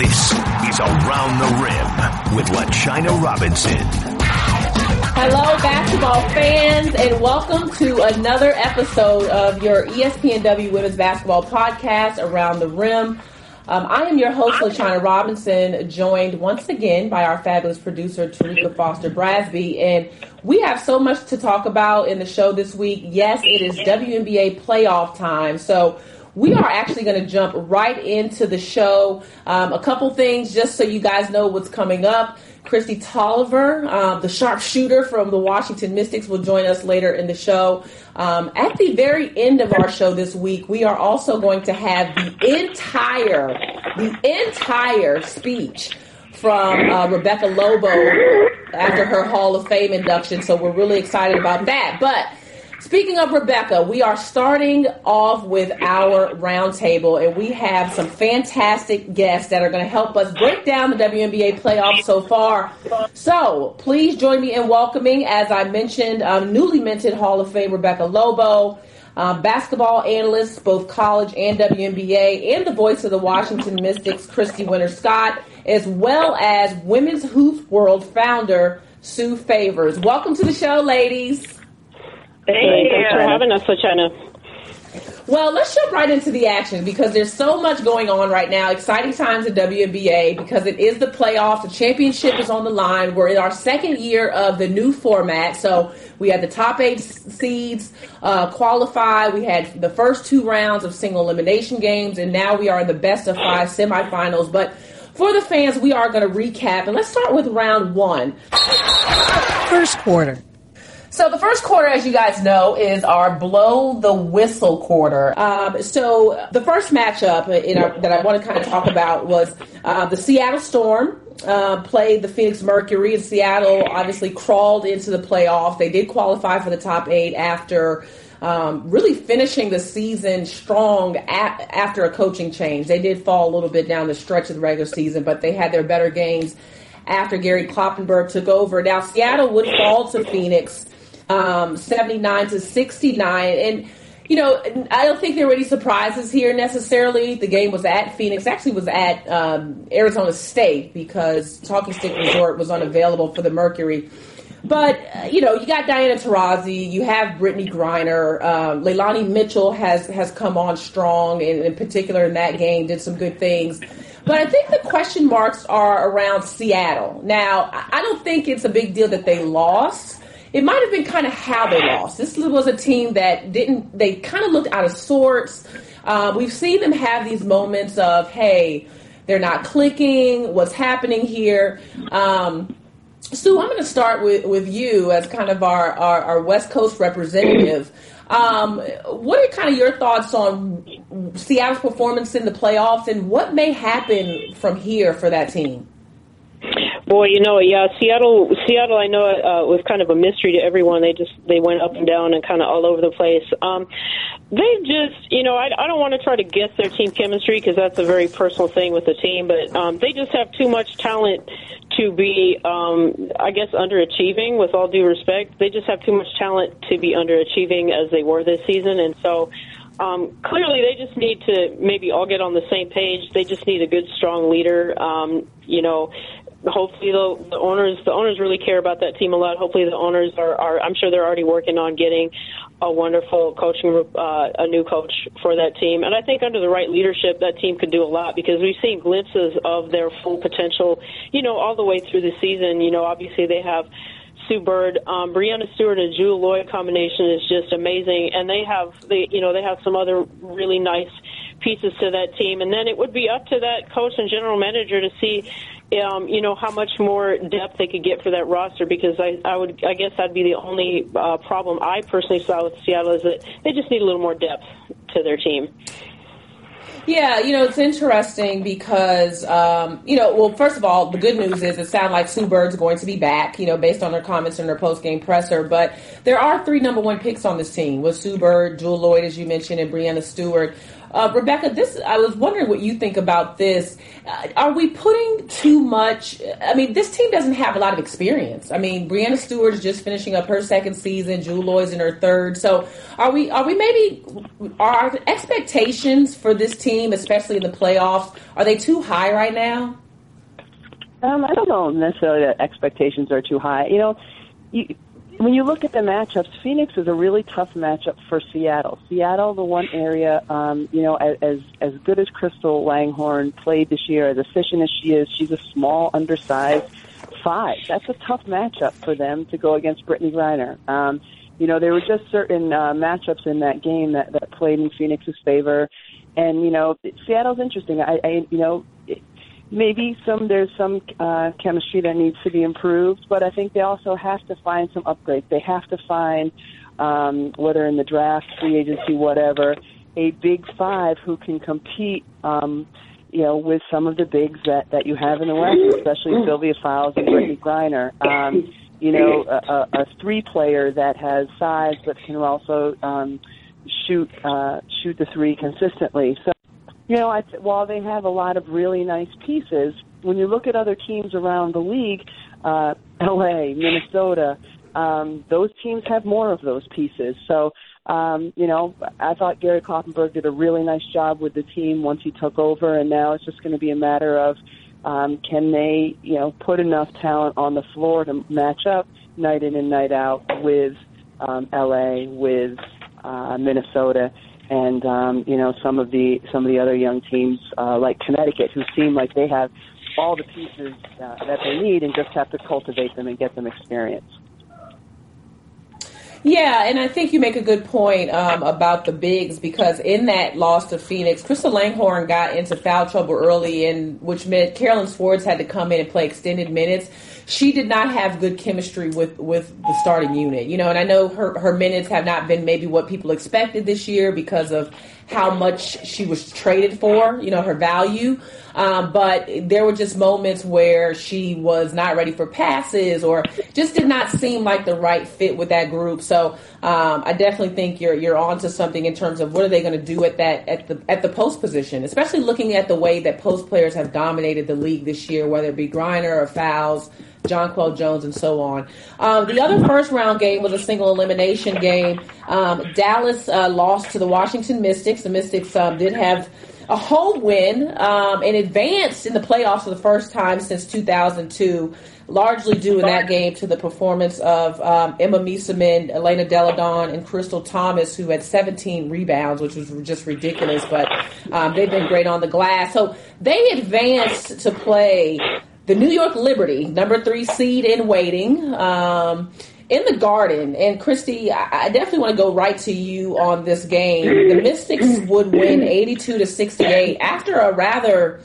This is Around the Rim with LaChina Robinson. Hello, basketball fans, and welcome to another episode of your ESPNW Women's Basketball Podcast, Around the Rim. Um, I am your host, LaChina Robinson, joined once again by our fabulous producer, Tarika Foster Brasby. And we have so much to talk about in the show this week. Yes, it is WNBA playoff time. So we are actually going to jump right into the show. Um, a couple things just so you guys know what's coming up. Kristi Toliver, um, the sharpshooter from the Washington Mystics, will join us later in the show. Um, at the very end of our show this week, we are also going to have the entire, the entire speech from uh, Rebecca Lobo after her Hall of Fame induction. So we're really excited about that. But Speaking of Rebecca, we are starting off with our roundtable, and we have some fantastic guests that are going to help us break down the WNBA playoffs so far. So please join me in welcoming, as I mentioned, um, newly minted Hall of Fame Rebecca Lobo. Um, basketball analyst, both college and WNBA, and the voice of the Washington Mystics, Christy Winters-Scott, as well as Women's Hoop World founder, Sue Favors. Welcome to the show, ladies. Thank Thanks for having us, LaChina. Well, let's jump right into the action because there's so much going on right now. Exciting times at WNBA because it is the playoffs. The championship is on the line. We're in our second year of the new format. So we had the top eight seeds uh, qualify. We had the first two rounds of single elimination games, and now we are in the best of five semifinals. But for the fans, we are going to recap. And let's start with round one. First quarter. So the first quarter, as you guys know, is our blow the whistle quarter. Um, so the first matchup our, that I want to kind of talk about was uh, the Seattle Storm uh, played the Phoenix Mercury, and Seattle obviously crawled into the playoff. They did qualify for the top eight after. Um, really finishing the season strong at, after a coaching change. They did fall a little bit down the stretch of the regular season, but they had their better games after Gary Kloppenburg took over. Now, Seattle would fall to Phoenix um, 79 to 69. And, you know, I don't think there were any surprises here necessarily. The game was at Phoenix, actually was at um, Arizona State because Talking Stick Resort was unavailable for the Mercury. But uh, you know, you got Diana Taurasi, you have Brittney Griner, um, Leilani Mitchell has has come on strong, and in particular in that game did some good things. But I think the question marks are around Seattle. Now, I don't think it's a big deal that they lost it might have been kind of how they lost. This was a team that didn't, they kind of looked out of sorts. Uh, we've seen them have these moments of, hey, they're not clicking, what's happening here. Um, Sue, I'm going to start with, with you as kind of our, our, our West Coast representative. Um, what are kind of your thoughts on Seattle's performance in the playoffs and what may happen from here for that team? Boy, you know, yeah, Seattle. Seattle, I know it uh, was kind of a mystery to everyone. They just they went up and down and kind of all over the place. Um, they just, you know, I, I don't want to try to guess their team chemistry because that's a very personal thing with the team. But um, they just have too much talent to be, um, I guess, underachieving. With all due respect, they just have too much talent to be underachieving as they were this season, and so. Um, clearly, they just need to maybe all get on the same page. They just need a good, strong leader. Um, you know, hopefully the, the owners the owners really care about that team a lot. Hopefully the owners are, are I'm sure they're already working on getting a wonderful coaching uh, a new coach for that team. And I think under the right leadership that team could do a lot because we've seen glimpses of their full potential, you know, all the way through the season. You know, obviously they have Sue Bird, um, Breanna Stewart and Jewell Loyd combination is just amazing, and they have they you know they have some other really nice pieces to that team, and then it would be up to that coach and general manager to see um, you know how much more depth they could get for that roster because I, I would I guess that'd be the only uh, problem I personally saw with Seattle is that they just need a little more depth to their team. Yeah, you know, it's interesting because, um, you know, well, first of all, the good news is it sounds like Sue Bird's going to be back, you know, based on her comments in her post-game presser. But there are three number one picks on this team with Sue Bird, Jewell Loyd, as you mentioned, and Breanna Stewart. Uh, Rebecca, this I was wondering what you think about this. Uh, are we putting too much? I mean, this team doesn't have a lot of experience. I mean, Breanna Stewart is just finishing up her second season. Jewell Loyd's in her third. So, are we? Are we maybe? Are our expectations for this team, especially in the playoffs, are they too high right now? Um, I don't know necessarily that expectations are too high. You know, you, when you look at the matchups, Phoenix is a really tough matchup for Seattle. Seattle, the one area, um, you know, as as good as Crystal Langhorne played this year, as efficient as she is, she's a small, undersized five. That's a tough matchup for them to go against Brittney Griner. Um, you know, there were just certain uh, matchups in that game that that played in Phoenix's favor, and you know, Seattle's interesting. I, I you know, maybe some there's some uh, chemistry that needs to be improved, but I think they also have to find some upgrades. They have to find um, whether in the draft, free agency, whatever, a big five who can compete. Um, you know, with some of the bigs that that you have in the West, especially Sylvia Fowles and Brittney Griner. Um, you know, a, a, a three player that has size but can also um, shoot uh, shoot the three consistently. So you know, I, while they have a lot of really nice pieces, when you look at other teams around the league, uh, LA, Minnesota, um, those teams have more of those pieces. So, um, you know, I thought Gary Kloppenburg did a really nice job with the team once he took over, and now it's just going to be a matter of um, can they, you know, put enough talent on the floor to match up night in and night out with um, LA, with uh, Minnesota, and um, you know some of the some of the other young teams uh, like Connecticut who seem like they have all the pieces uh, that they need and just have to cultivate them and get them experience. Yeah, and I think you make a good point um, about the bigs because in that loss to Phoenix, Crystal Langhorne got into foul trouble early, and which meant Carolyn Swords had to come in and play extended minutes. She did not have good chemistry with with the starting unit, you know. And I know her her minutes have not been maybe what people expected this year because of how much she was traded for, you know, her value. Um, but there were just moments where she was not ready for passes or just did not seem like the right fit with that group. So um, I definitely think you're you're onto something in terms of what are they going to do at that at the at the post position, especially looking at the way that post players have dominated the league this year, whether it be Griner or Fowles. Jonquel Jones, and so on. Um, the other first round game was a single elimination game. Um, Dallas uh, lost to the Washington Mystics. The Mystics um, did have a home win um, and advanced in the playoffs for the first time since 2002, largely due in that game to the performance of um, Emma Meesseman, Elena Delle Donne, and Krystal Thomas, who had 17 rebounds, which was just ridiculous, but um, they've been great on the glass. So they advanced to play the New York Liberty, number three seed in waiting. Um, in the garden. And Christy, I definitely want to go right to you on this game. The Mystics would win 82 to 68 after a rather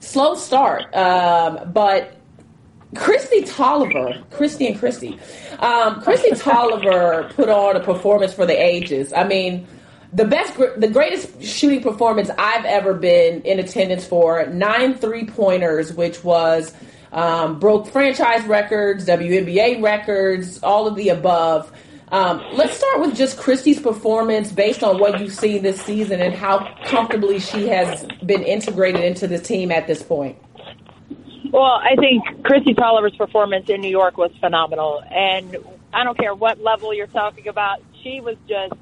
slow start. Um, but Kristi Toliver, Christy and Christy, um, Kristi Toliver put on a performance for the ages. I mean, the best, the greatest shooting performance I've ever been in attendance for. Nine three pointers, which was um, broke franchise records, WNBA records, all of the above. Um, let's start with just Kristi's performance based on what you've seen this season and how comfortably she has been integrated into the team at this point. Well, I think Kristi Toliver's performance in New York was phenomenal. And I don't care what level you're talking about, she was just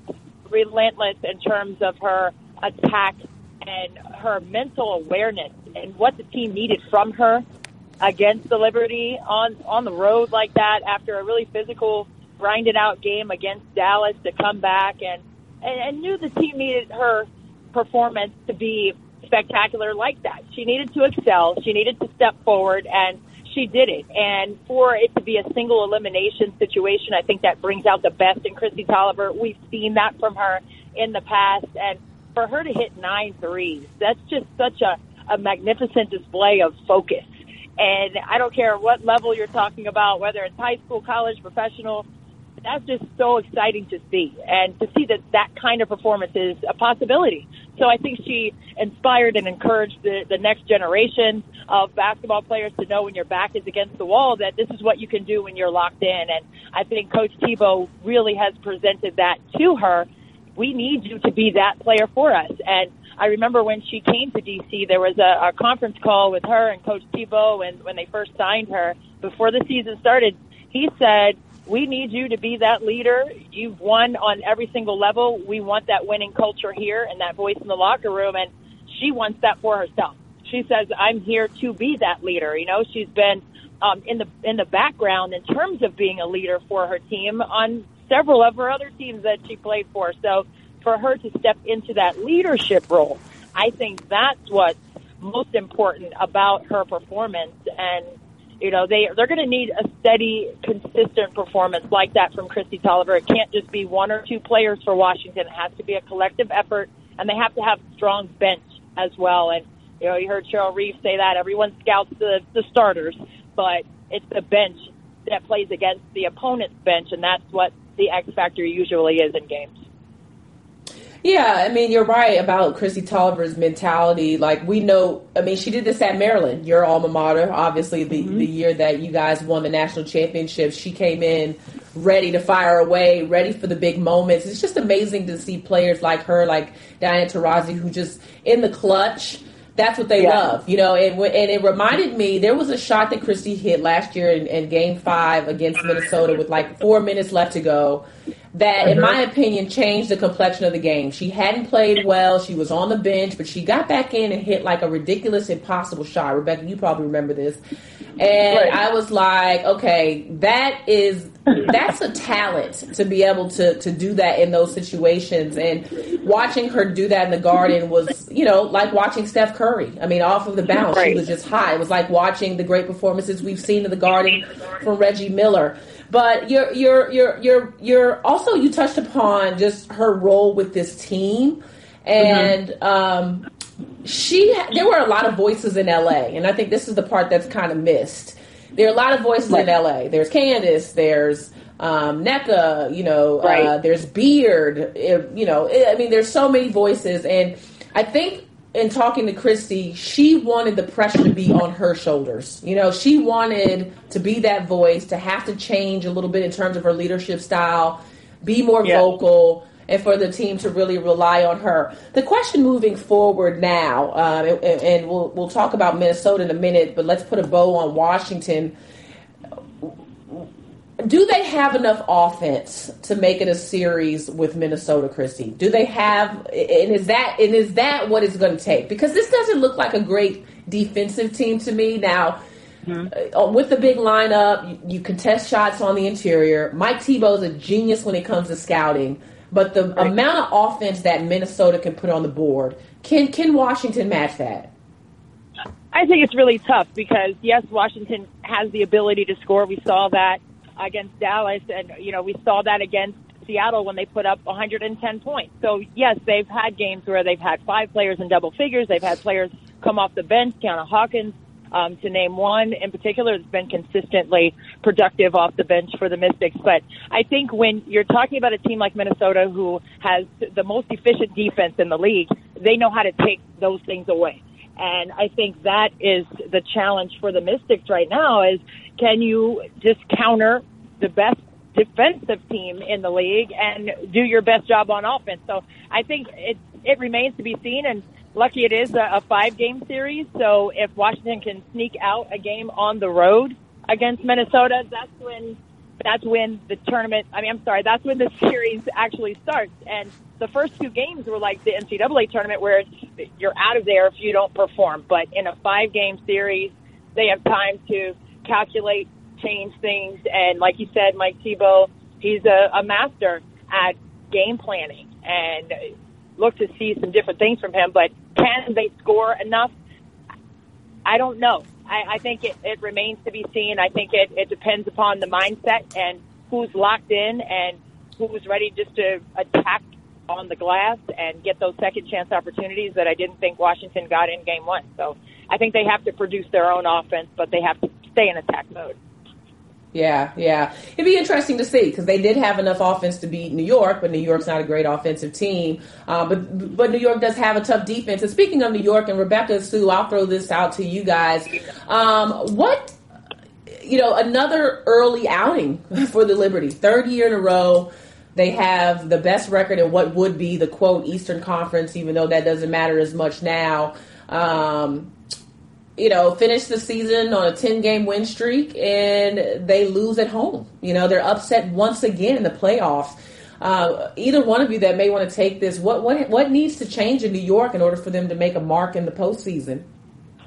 relentless in terms of her attack and her mental awareness and what the team needed from her against the Liberty on on the road like that after a really physical, grinded out game against Dallas to come back and and, and knew the team needed her performance to be spectacular like that. She needed to excel. She needed to step forward and she did it. And for it to be a single elimination situation, I think that brings out the best in Kristi Toliver. We've seen that from her in the past. And for her to hit nine threes, that's just such a, a magnificent display of focus and I don't care what level you're talking about, whether it's high school, college, professional. That's just so exciting to see, and to see that that kind of performance is a possibility. So I think she inspired and encouraged the, the next generation of basketball players to know when your back is against the wall that this is what you can do when you're locked in. And I think Coach Thibault really has presented that to her. We need you to be that player for us. And I remember when she came to DC, there was a, a conference call with her and Coach Thibault when when they first signed her before the season started. He said, "We need you to be that leader. You've won on every single level. We want that winning culture here and that voice in the locker room." And she wants that for herself. She says, "I'm here to be that leader." You know, she's been um, in the in the background in terms of being a leader for her team on several of her other teams that she played for. So for her to step into that leadership role, I think that's what's most important about her performance. And you know they they're going to need a steady, consistent performance like that from Kristi Toliver. It can't just be one or two players for Washington. It has to be a collective effort, and they have to have strong bench as well. And you know, you heard Cheryl Reeve say that everyone scouts the the starters, but it's the bench that plays against the opponent's bench, and that's what the X factor usually is in games. Yeah, I mean, you're right about Kristi Toliver's mentality. Like, we know, I mean, she did this at Maryland, your alma mater, obviously, the, mm-hmm. the year that you guys won the national championship. She came in ready to fire away, ready for the big moments. It's just amazing to see players like her, like Diana Taurasi, who just in the clutch that's what they yeah. love, you know. And and it reminded me there was a shot that Kristi hit last year in, in Game Five against Minnesota with like four minutes left to go. That, in mm-hmm. my opinion, changed the complexion of the game. She hadn't played well. She was on the bench, but she got back in and hit like a ridiculous, impossible shot. Rebecca, you probably remember this. And right. I was like, okay, that is that's a talent to be able to to do that in those situations. And watching her do that in the garden was, you know, like watching Steph Curry. I mean, off of the bounce, right. she was just high. It was like watching the great performances we've seen in the garden from Reggie Miller. But you're you're you're you're you're also you touched upon just her role with this team, and mm-hmm. um, she there were a lot of voices in LA, and I think this is the part that's kind of missed. There are a lot of voices right. in LA. There's Candace. There's um, Nneka. You know. Uh, right. Uh, there's Beard. you know. I mean, there's so many voices, and I think in talking to Kristi, she wanted the pressure to be on her shoulders. You know, she wanted to be that voice, to have to change a little bit in terms of her leadership style, be more yeah. vocal and for the team to really rely on her. The question moving forward now, um, and, and, we'll we'll talk about Minnesota in a minute, but let's put a bow on Washington. Do they have enough offense to make it a series with Minnesota, Christy? Do they have, and is that and is that what it's going to take? Because this doesn't look like a great defensive team to me now. Mm-hmm. Uh, with the big lineup, you, you contest shots on the interior. Mike is a genius when it comes to scouting. But the right. amount of offense that Minnesota can put on the board, can can Washington match that? I think it's really tough because yes, Washington has the ability to score. We saw that against Dallas, and you know we saw that against Seattle when they put up 110 points. So yes, they've had games where they've had five players in double figures. They've had players come off the bench. Tianna Hawkins um, to name one in particular that's been consistently productive off the bench for the Mystics. But I think when you're talking about a team like Minnesota who has the most efficient defense in the league, they know how to take those things away. And I think that is the challenge for the Mystics right now is can you just counter the best defensive team in the league and do your best job on offense. So I think it it remains to be seen and lucky it is a, a five game series. So if Washington can sneak out a game on the road against Minnesota, that's when that's when the tournament. I mean, I'm sorry, that's when the series actually starts. And the first two games were like the NCAA tournament, where you're out of there if you don't perform. But in a five game series, they have time to calculate, change things, and like you said, Mike Thibault, he's a, a master at game planning and look to see some different things from him. But can they score enough? I don't know. I, I think it, it remains to be seen. I think it, it depends upon the mindset and who's locked in and who's ready just to attack on the glass and get those second chance opportunities that I didn't think Washington got in game one. So I think they have to produce their own offense, but they have to stay in attack mode. Yeah, yeah. It'd be interesting to see because they did have enough offense to beat New York, but New York's not a great offensive team. Uh, but but New York does have a tough defense. And speaking of New York and Rebecca Sue, I'll throw this out to you guys. Um, what you know, another early outing for the Liberty, third year in a row. They have the best record in what would be the quote Eastern Conference, even though that doesn't matter as much now. Um, you know, finish the season on a 10 game win streak and they lose at home. You know, they're upset once again in the playoffs. Uh, either one of you that may want to take this, what, what, what needs to change in New York in order for them to make a mark in the postseason?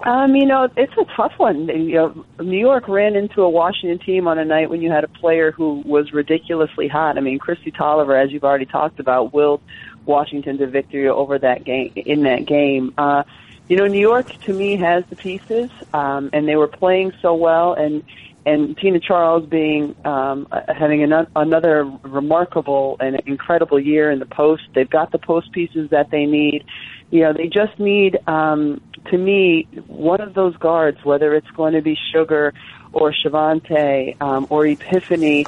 Um, you know, it's a tough one. You know, New York ran into a Washington team on a night when you had a player who was ridiculously hot. I mean, Kristi Toliver, as you've already talked about, willed Washington to victory over that game in that game. Uh, you know, New York to me has the pieces, um, and they were playing so well, and and Tina Charles being um, having an, another remarkable and incredible year in the post. They've got the post pieces that they need. You know, they just need, um, to me, one of those guards, whether it's going to be Sugar or Shavonte um, or Epiphany,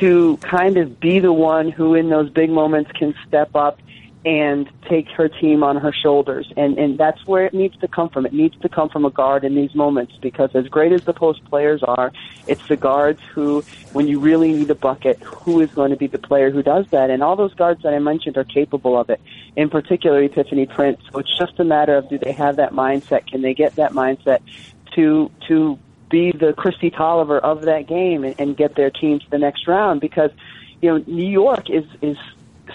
to kind of be the one who, in those big moments, can step up and take her team on her shoulders. And, and that's where it needs to come from. It needs to come from a guard in these moments because as great as the post players are, it's the guards who, when you really need a bucket, who is going to be the player who does that? And all those guards that I mentioned are capable of it. In particular, Epiphany Prince. So it's just a matter of do they have that mindset? Can they get that mindset to, to be the Kristi Toliver of that game and, and get their team to the next round? Because, you know, New York is, is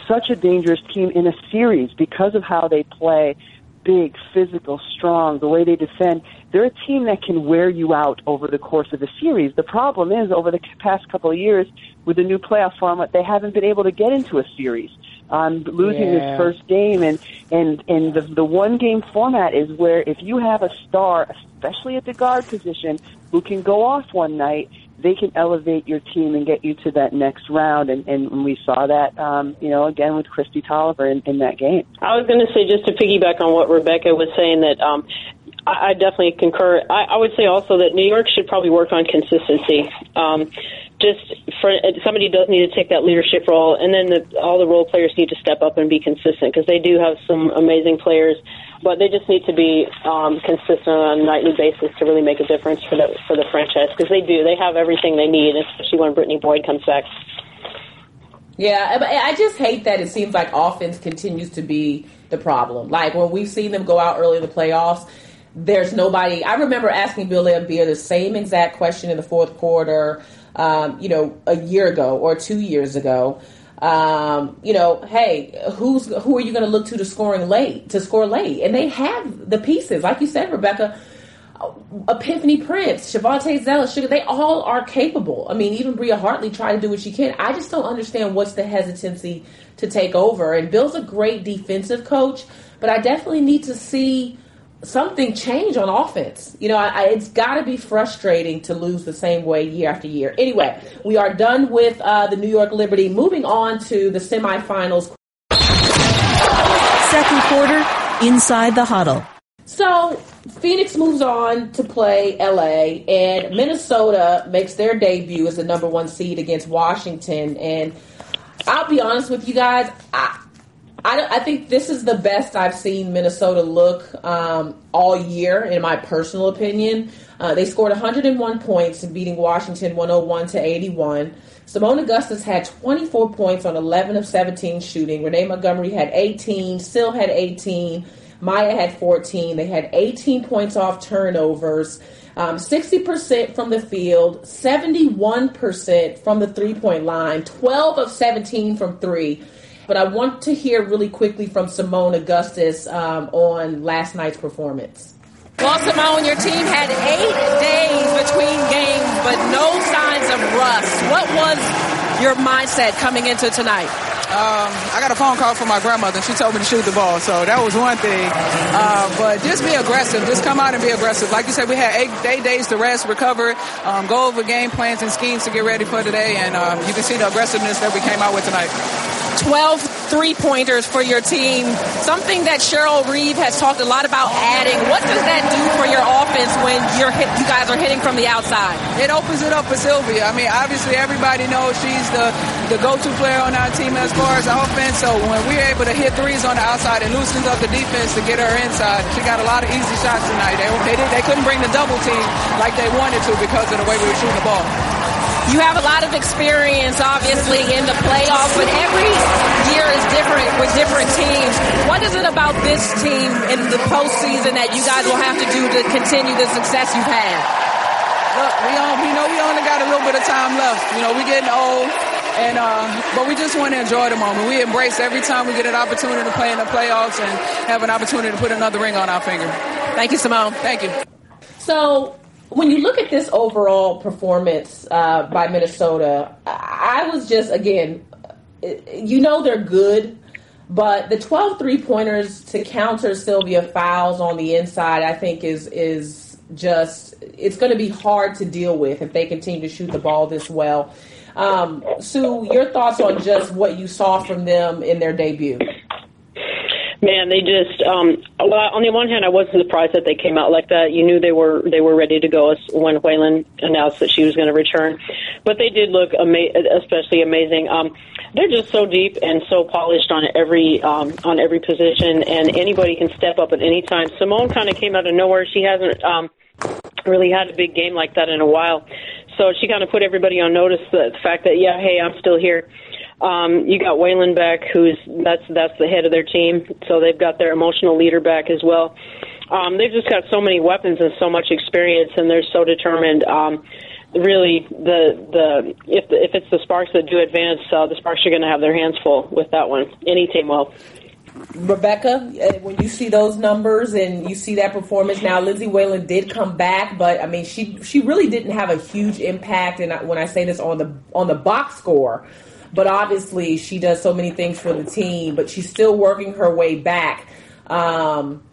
such a dangerous team in a series because of how they play big, physical, strong, the way they defend. They're a team that can wear you out over the course of a series. The problem is, over the past couple of years, with the new playoff format, they haven't been able to get into a series. Um, losing Yeah. this first game, and and and the the one game format is where if you have a star, especially at the guard position, who can go off one night, they can elevate your team and get you to that next round. And, and we saw that, um, you know, again with Kristi Toliver in, in that game. I was going to say just to piggyback on what Rebecca was saying that um, I, I definitely concur. I, I would say also that New York should probably work on consistency. Um, just for somebody does need to take that leadership role, and then the, all the role players need to step up and be consistent because they do have some amazing players, but they just need to be um, consistent on a nightly basis to really make a difference for the for the franchise because they do. They have everything they need, especially when Brittany Boyd comes back. Yeah, I just hate that it seems like offense continues to be the problem. Like when we've seen them go out early in the playoffs, there's nobody. I remember asking Bill Laimbeer the same exact question in the fourth quarter, um, you know, a year ago or two years ago. Um, you know, hey, who's who are you going to look to to scoring late to score late? And they have the pieces, like you said, Rebecca. Epiphany Prince, Shavonte Zellous, Sugar, they all are capable. I mean, even Bria Hartley tried to do what she can. I just don't understand what's the hesitancy to take over. And Bill's a great defensive coach, but I definitely need to see something change on offense. You know, I, I, it's got to be frustrating to lose the same way year after year. Anyway, we are done with uh, the New York Liberty. Moving on to the semifinals. Second quarter, inside the huddle. So Phoenix moves on to play LA, and Minnesota makes their debut as the number one seed against Washington. And I'll be honest with you guys, I, I, I think this is the best I've seen Minnesota look um, all year, in my personal opinion. Uh, they scored 101 points in beating Washington 101 to 81. Seimone Augustus had 24 points on 11 of 17 shooting. Renee Montgomery had 18, still had 18. Maya had 14. They had 18 points off turnovers, um, 60% from the field, 71% from the three point line, 12 of 17 from three. But I want to hear really quickly from Seimone Augustus um, on last night's performance. Well, Seimone, your team had eight days between games, but no signs of rust. What was your mindset coming into tonight? Um, I got a phone call from my grandmother. She told me to shoot the ball, so that was one thing. Uh, but just be aggressive. Just come out and be aggressive. Like you said, we had eight, eight days to rest, recover, um, go over game plans and schemes to get ready for today, and um, you can see the aggressiveness that we came out with tonight. 12 three pointers for your team, something that Cheryl Reeve has talked a lot about adding. What does that do for your offense when you're hit, you guys are hitting from the outside? It opens it up for Sylvia. I mean, obviously everybody knows she's the, the go-to player on our team as far as offense. So when we're able to hit threes on the outside, it loosens up the defense to get her inside. She got a lot of easy shots tonight. They, they, they couldn't bring the double team like they wanted to because of the way we were shooting the ball. You have a lot of experience, obviously, in the playoffs, but every year is different with different teams. What is it about this team in the postseason that you guys will have to do to continue the success you've had? Look, we, on, we know we only got a little bit of time left. You know, we're getting old. And uh, but we just want to enjoy the moment. We embrace every time we get an opportunity to play in the playoffs and have an opportunity to put another ring on our finger. Thank you, Seimone. Thank you. So when you look at this overall performance uh, by Minnesota, I was just again, you know they're good, but the 12 three pointers to counter Sylvia Fowles on the inside, I think is is just it's going to be hard to deal with if they continue to shoot the ball this well. Um, Sue, your thoughts on just what you saw from them in their debut? Man, they just um on the one hand I wasn't surprised that they came out like that. You knew they were they were ready to go when Whalen announced that she was going to return. But they did look ama- especially amazing. Um they're just so deep and so polished on every um on every position and anybody can step up at any time. Seimone kind of came out of nowhere. She hasn't um really had a big game like that in a while. So she kind of put everybody on notice the fact that yeah, hey, I'm still here. Um, you got Whalen back, who's that's that's the head of their team, so they've got their emotional leader back as well. Um, they've just got so many weapons and so much experience, and they're so determined. Um, really, the the if the, if it's the Sparks that do advance, uh, the Sparks are going to have their hands full with that one. Any team will. Rebecca, uh, when you see those numbers and you see that performance, now Lindsay Whalen did come back, but I mean she she really didn't have a huge impact. And when I say this on the on the box score, but obviously she does so many things for the team. But she's still working her way back. Um,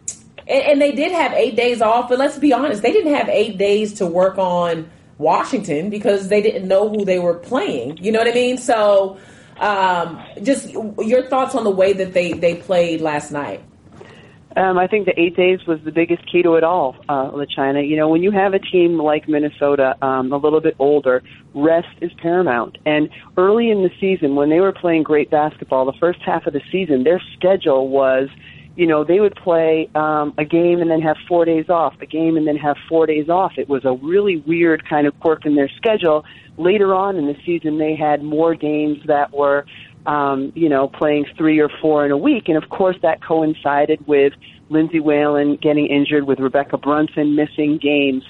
and, and they did have eight days off, but let's be honest, they didn't have eight days to work on Washington because they didn't know who they were playing. You know what I mean? So um, just your thoughts on the way that they, they played last night. Um, I think the eight days was the biggest key to it all, uh, LaChina. You know, when you have a team like Minnesota, um, a little bit older, rest is paramount. And early in the season, when they were playing great basketball, the first half of the season, their schedule was, you know, they would play um, a game and then have four days off, a game and then have four days off. It was a really weird kind of quirk in their schedule. Later on in the season, they had more games that were um, you know, playing three or four in a week. And of course, that coincided with Lindsay Whalen getting injured, with Rebekkah Brunson missing games.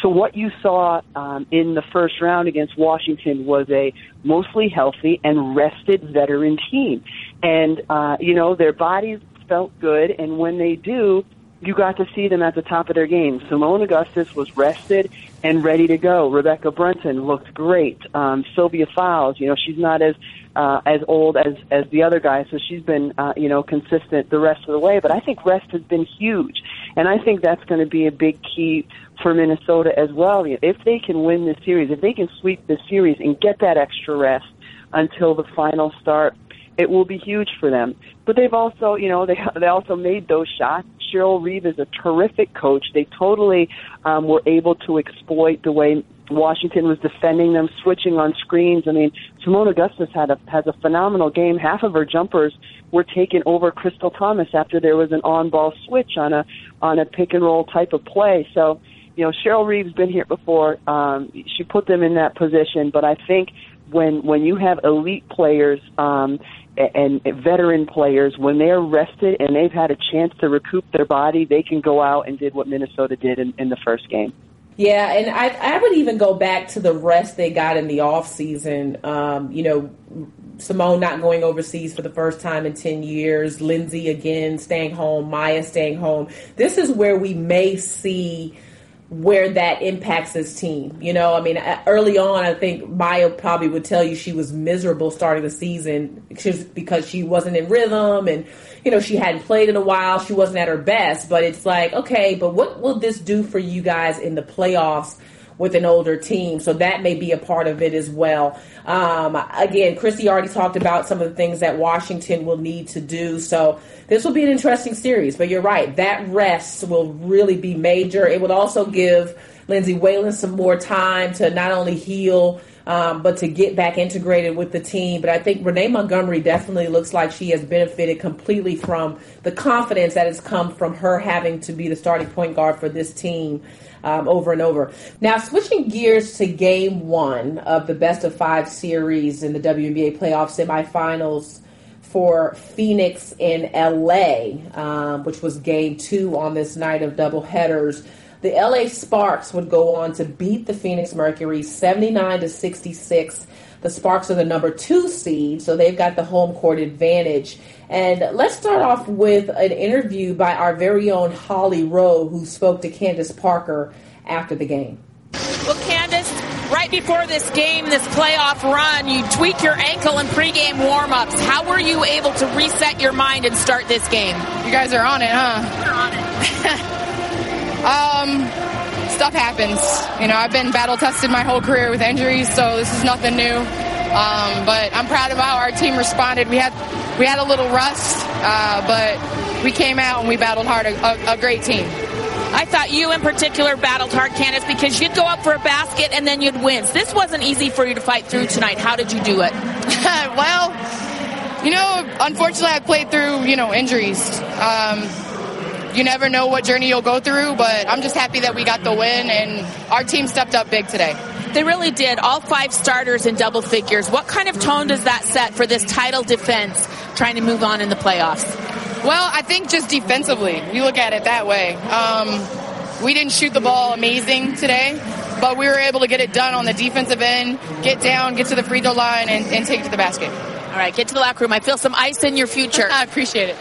So what you saw um, in the first round against Washington was a mostly healthy and rested veteran team. And, uh, you know, their bodies felt good. And when they do, you got to see them at the top of their game. Seimone Augustus was rested and ready to go. Rebekkah Brunson looked great. Um, Sylvia Fowles, you know, she's not as uh, as old as as the other guys, so she's been uh, you know consistent the rest of the way. But I think rest has been huge, and I think that's going to be a big key for Minnesota as well. If they can win this series, if they can sweep this series and get that extra rest until the final start, it will be huge for them. But they've also, you know, they they also made those shots. Cheryl Reeve is a terrific coach. They totally um, were able to exploit the way Washington was defending them, switching on screens. I mean, Seimone Augustus had a has a phenomenal game. Half of her jumpers were taken over Krystal Thomas after there was an on-ball switch on a on a pick and roll type of play. So, you know, Cheryl Reeve's been here before. Um, she put them in that position, but I think when when you have elite players um, and veteran players, when they're rested and they've had a chance to recoup their body, they can go out and did what Minnesota did in, in the first game. Yeah, and I, I would even go back to the rest they got in the off season. Um, you know, Seimone not going overseas for the first time in 10 years, Lindsay again staying home, Maya staying home. This is where we may see where that impacts his team. You know, I mean, uh, early on, I think Maya probably would tell you she was miserable starting the season because she wasn't in rhythm and, you know, she hadn't played in a while. She wasn't at her best. But it's like, okay, but what will this do for you guys in the playoffs? With an older team. So that may be a part of it as well. Um, again, Chrissy already talked about some of the things that Washington will need to do. So this will be an interesting series. But you're right, that rest will really be major. It would also give Lindsay Whalen some more time to not only heal um, but to get back integrated with the team. But I think Renee Montgomery definitely looks like she has benefited completely from the confidence that has come from her having to be the starting point guard for this team. Um, over and over. Now, switching gears to game one of the best of five series in the WNBA playoff semifinals for Phoenix in LA, um, which was game two on this night of double headers. The LA Sparks would go on to beat the Phoenix Mercury 79 to 66. The Sparks are the number two seed, so they've got the home court advantage. And let's start off with an interview by our very own Holly Rowe, who spoke to Candace Parker after the game. Well, Candace, right before this game, this playoff run, you tweak your ankle in pregame warmups. How were you able to reset your mind and start this game? You guys are on it, huh? We're on it. Um, stuff happens. You know, I've been battle tested my whole career with injuries, so this is nothing new. Um, but I'm proud of how our team responded. We had we had a little rust, uh, but we came out and we battled hard. A, a, a, great team. I thought you in particular battled hard, Candace, because you'd go up for a basket and then you'd win. This wasn't easy for you to fight through tonight. How did you do it? well, you know, unfortunately, I played through you know injuries. Um, you never know what journey you'll go through, but I'm just happy that we got the win and our team stepped up big today. They really did. All five starters in double figures. What kind of tone does that set for this title defense trying to move on in the playoffs? Well, I think just defensively, we look at it that way. Um, we didn't shoot the ball amazing today, but we were able to get it done on the defensive end, get down, get to the free throw line, and, and take it to the basket. All right, get to the locker room. I feel some ice in your future. I appreciate it.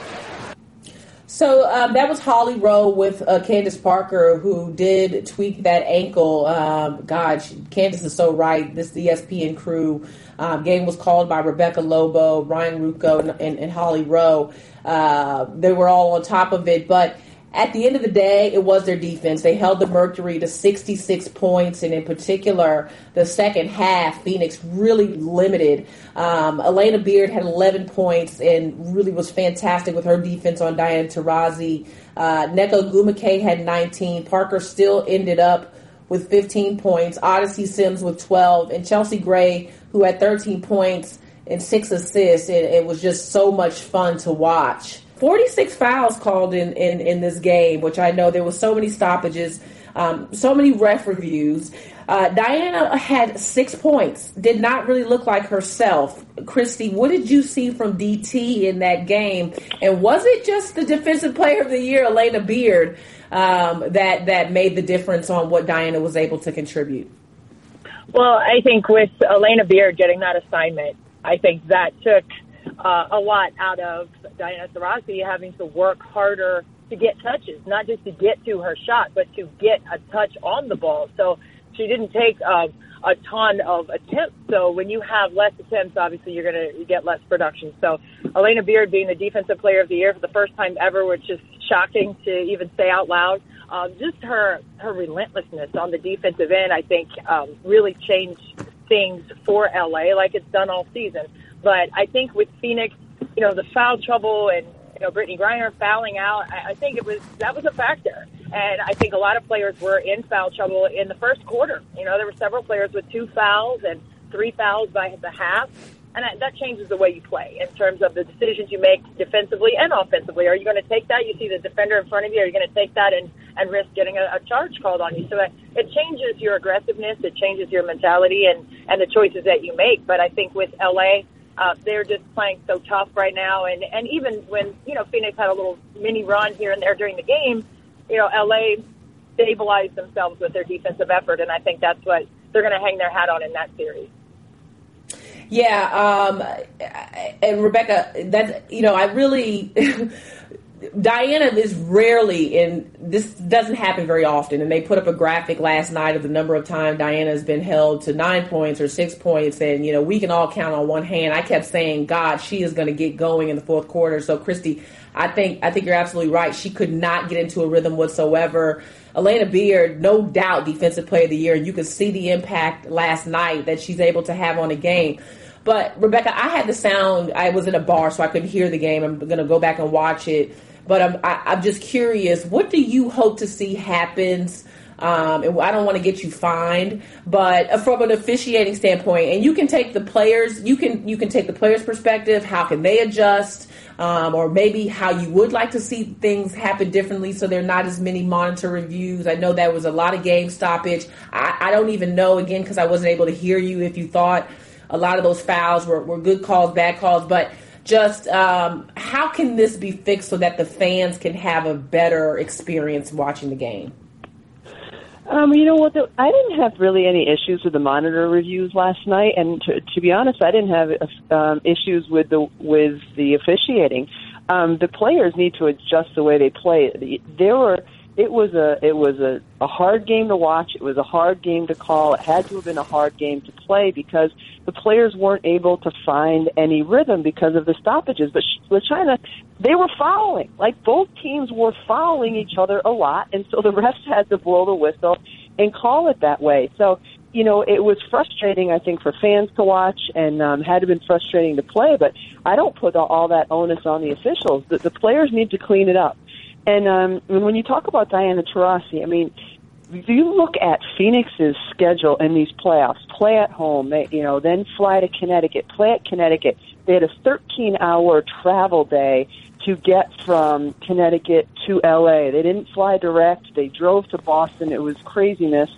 So um, that was Holly Rowe with uh, Candace Parker, who did tweak that ankle. Um, God, she, Candace is so right. This ESPN crew um, game was called by Rebecca Lobo, Ryan Ruocco, and, and, and Holly Rowe. Uh, they were all on top of it, but at the end of the day, it was their defense. They held the Mercury to 66 points, and in particular, the second half, Phoenix really limited. Um, Alana Beard had 11 points and really was fantastic with her defense on Diana Taurasi. Uh, Nneka Ogwumike had 19. Parker still ended up with 15 points. Odyssey Sims with 12, and Chelsea Gray, who had 13 points and six assists. It, it was just so much fun to watch. 46 fouls called in, in, in this game, which I know there was so many stoppages, um, so many ref reviews. Uh, Diana had six points, did not really look like herself. Christy, what did you see from DT in that game? And was it just the defensive player of the year, Alana Beard, um, that, that made the difference on what Diana was able to contribute? Well, I think with Alana Beard getting that assignment, I think that took – uh, a lot out of Diana Taurasi having to work harder to get touches, not just to get to her shot, but to get a touch on the ball. So she didn't take uh, a ton of attempts. So when you have less attempts, obviously you're going to get less production. So Alana Beard being the defensive player of the year for the first time ever, which is shocking to even say out loud. Um, just her her relentlessness on the defensive end, I think, um, really changed things for LA, like it's done all season. But I think with Phoenix, you know, the foul trouble and you know Brittney Griner fouling out, I, I think it was that was a factor. And I think a lot of players were in foul trouble in the first quarter. You know, there were several players with two fouls and three fouls by the half. And that, that changes the way you play in terms of the decisions you make defensively and offensively. Are you going to take that? You see the defender in front of you. Are you going to take that and, and risk getting a, a charge called on you? So that it changes your aggressiveness. It changes your mentality and, and the choices that you make. But I think with LA, uh, they're just playing so tough right now. And, and even when, you know, Phoenix had a little mini run here and there during the game, you know, LA stabilized themselves with their defensive effort. And I think that's what they're going to hang their hat on in that series. Yeah, um, and Rebecca, that you know, I really Diana is rarely in this doesn't happen very often and they put up a graphic last night of the number of times Diana has been held to nine points or six points and you know we can all count on one hand. I kept saying, God, she is gonna get going in the fourth quarter. So Christy, I think I think you're absolutely right. She could not get into a rhythm whatsoever. Alana Beard, no doubt defensive player of the year. And You could see the impact last night that she's able to have on a game. But Rebecca, I had the sound. I was in a bar, so I couldn't hear the game. I'm going to go back and watch it. But I'm, I, am i am just curious, what do you hope to see happens Um, and I don't want to get you fined, but from an officiating standpoint, and you can take the players, you can you can take the players' perspective. How can they adjust? Um, or maybe how you would like to see things happen differently so there are not as many monitor reviews. I know that was a lot of game stoppage. I, I don't even know, again, because I wasn't able to hear you if you thought a lot of those fouls were, were good calls, bad calls, but just um, how can this be fixed so that the fans can have a better experience watching the game? Um, you know what? The, I didn't have really any issues with the monitor reviews last night, and to, to be honest, I didn't have um, issues with the with the officiating. Um, the players need to adjust the way they play. There were it was a it was a, a hard game to watch. It was a hard game to call. It had to have been a hard game to play because the players weren't able to find any rhythm because of the stoppages. But with China, they were fouling. Like both teams were fouling each other a lot, and so the refs had to blow the whistle and call it that way. So you know, it was frustrating, I think, for fans to watch and um, had to been frustrating to play, but I don't put all that onus on the officials. The, the players need to clean it up. And um, when you talk about Diana Taurasi, I mean, if you look at Phoenix's schedule in these playoffs, play at home, they, you know, then fly to Connecticut, play at Connecticut. They had a 13-hour travel day to get from Connecticut to LA. They didn't fly direct. They drove to Boston. It was craziness.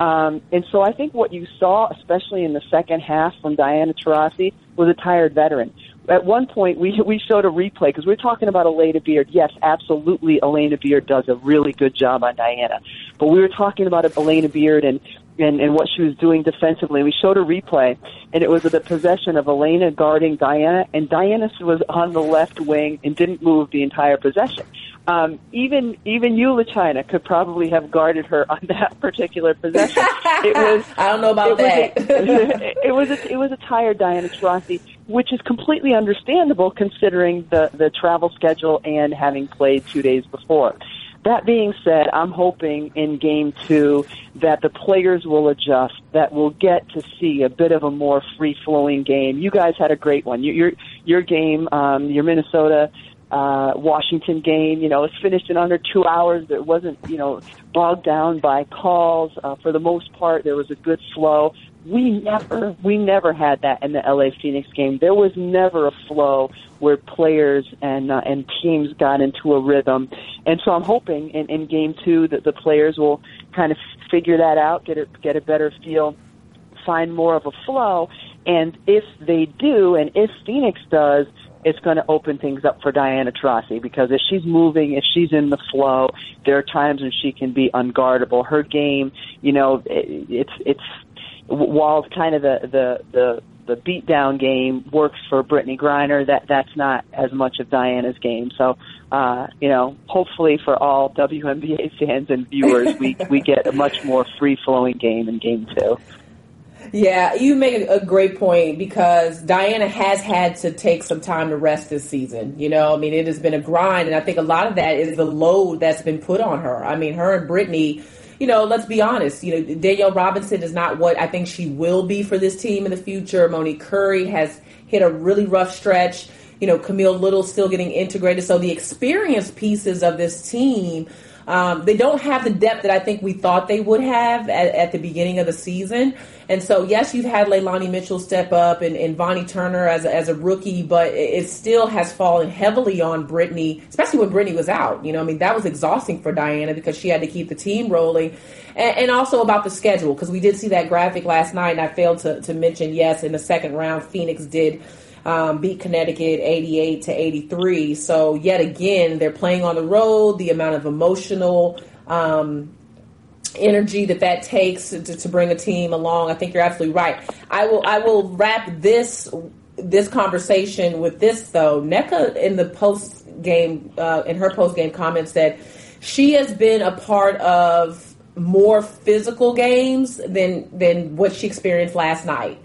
Um, and so I think what you saw, especially in the second half from Diana Taurasi, was a tired veteran at one point we we showed a replay because we are talking about Alana Beard. Yes, absolutely, Alana Beard does a really good job on Diana, but we were talking about Alana Beard and and, and what she was doing defensively. We showed a replay, and it was the possession of Alana guarding Diana, and Diana was on the left wing and didn't move the entire possession. Um, even even you, LaChina, could probably have guarded her on that particular possession. It was I don't know about it that. Was a, it was a, it was a tired Diana Taurasi, which is completely understandable considering the the travel schedule and having played two days before. That being said, I'm hoping in game two that the players will adjust, that we'll get to see a bit of a more free flowing game. You guys had a great one. Your your game, um, your Minnesota uh, Washington game. You know, it finished in under two hours. It wasn't, you know, bogged down by calls. Uh, for the most part, there was a good flow. We never, we never had that in the LA Phoenix game. There was never a flow where players and uh, and teams got into a rhythm. And so I'm hoping in, in game two that the players will kind of figure that out, get a, get a better feel, find more of a flow. And if they do, and if Phoenix does, it's going to open things up for Diana Taurasi because if she's moving, if she's in the flow, there are times when she can be unguardable. Her game, you know, it, it's it's while kind of the the the the beatdown game works for Brittney Griner, that that's not as much of Diana's game. So, uh, you know, hopefully for all WNBA fans and viewers, we we get a much more free flowing game in game two. Yeah, you make a great point because Diana has had to take some time to rest this season. You know, I mean, it has been a grind, and I think a lot of that is the load that's been put on her. I mean, her and Brittney, you know, let's be honest, you know, Danielle Robinson is not what I think she will be for this team in the future. Monique Currie has hit a really rough stretch. You know, Camille Little still getting integrated. So the experience pieces of this team um, they don't have the depth that I think we thought they would have at, at, the beginning of the season. And so, yes, you've had Leilani Mitchell step up and, and Vonnie Turner as a, as a rookie, but it still has fallen heavily on Brittney, especially when Brittney was out. You know, I mean, that was exhausting for Diana because she had to keep the team rolling. And, and also about the schedule, because we did see that graphic last night, and I failed to, to mention, yes, in the second round, Phoenix did um, beat Connecticut 88 to 83. So yet again, they're playing on the road. The amount of emotional um, energy that that takes to, to bring a team along. I think you're absolutely right. I will I will wrap this this conversation with this though. Nneka in the post game uh, in her post game comments said she has been a part of more physical games than than what she experienced last night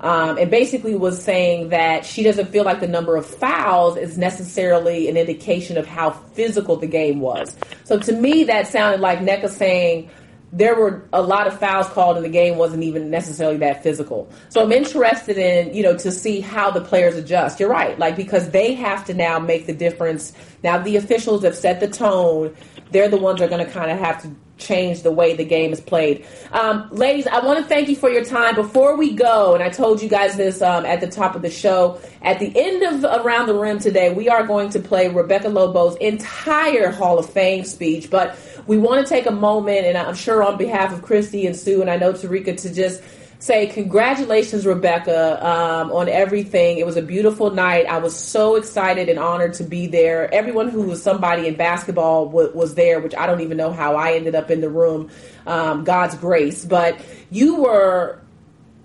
um, and basically was saying that she doesn't feel like the number of fouls is necessarily an indication of how physical the game was. So to me, that sounded like Nneka saying there were a lot of fouls called and the game wasn't even necessarily that physical. So I'm interested in, you know, to see how the players adjust. You're right, like because they have to now make the difference. Now the officials have set the tone. They're the ones that are going to kind of have to change the way the game is played. Um, ladies, I want to thank you for your time. Before we go, and I told you guys this um, at the top of the show, at the end of Around the Rim today, we are going to play Rebecca Lobo's entire Hall of Fame speech. But we want to take a moment, and I'm sure on behalf of Christy and Sue, and I know Terrika, to just say congratulations, Rebecca, um, on everything. It was a beautiful night. I was so excited and honored to be there. Everyone who was somebody in basketball w- was there, which I don't even know how I ended up in the room. Um, God's grace, but you were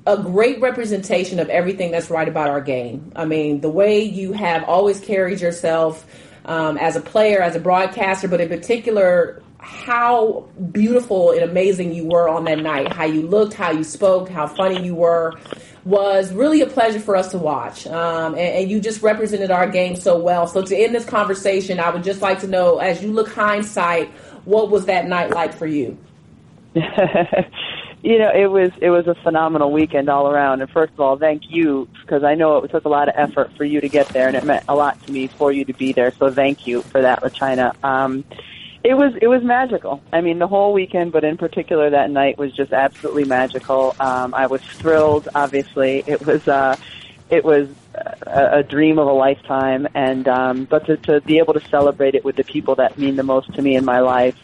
a great representation of everything that's right about our game. I mean, the way you have always carried yourself um, as a player, as a broadcaster, but in particular, how beautiful and amazing you were on that night, how you looked, how you spoke, how funny you were, was really a pleasure for us to watch. Um, and, and, you just represented our game so well. So to end this conversation, I would just like to know, as you look hindsight, what was that night like for you? you know, it was it was a phenomenal weekend all around. And first of all, thank you because I know it took a lot of effort for you to get there, and it meant a lot to me for you to be there. So thank you for that, LaChina. Um, it was it was magical. I mean, the whole weekend, but in particular that night was just absolutely magical. Um, I was thrilled. Obviously, it was uh, it was a, a dream of a lifetime, and um, but to, to be able to celebrate it with the people that mean the most to me in my life.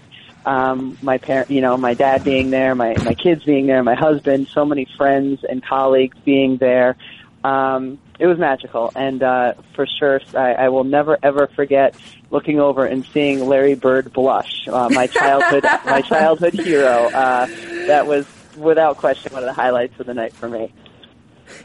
Um, my parent, you know, my dad being there, my my kids being there, my husband, so many friends and colleagues being there. Um, it was magical, and uh, for sure, I, I will never ever forget looking over and seeing Larry Bird blush. Uh, my childhood, my childhood hero. Uh, that was without question one of the highlights of the night for me.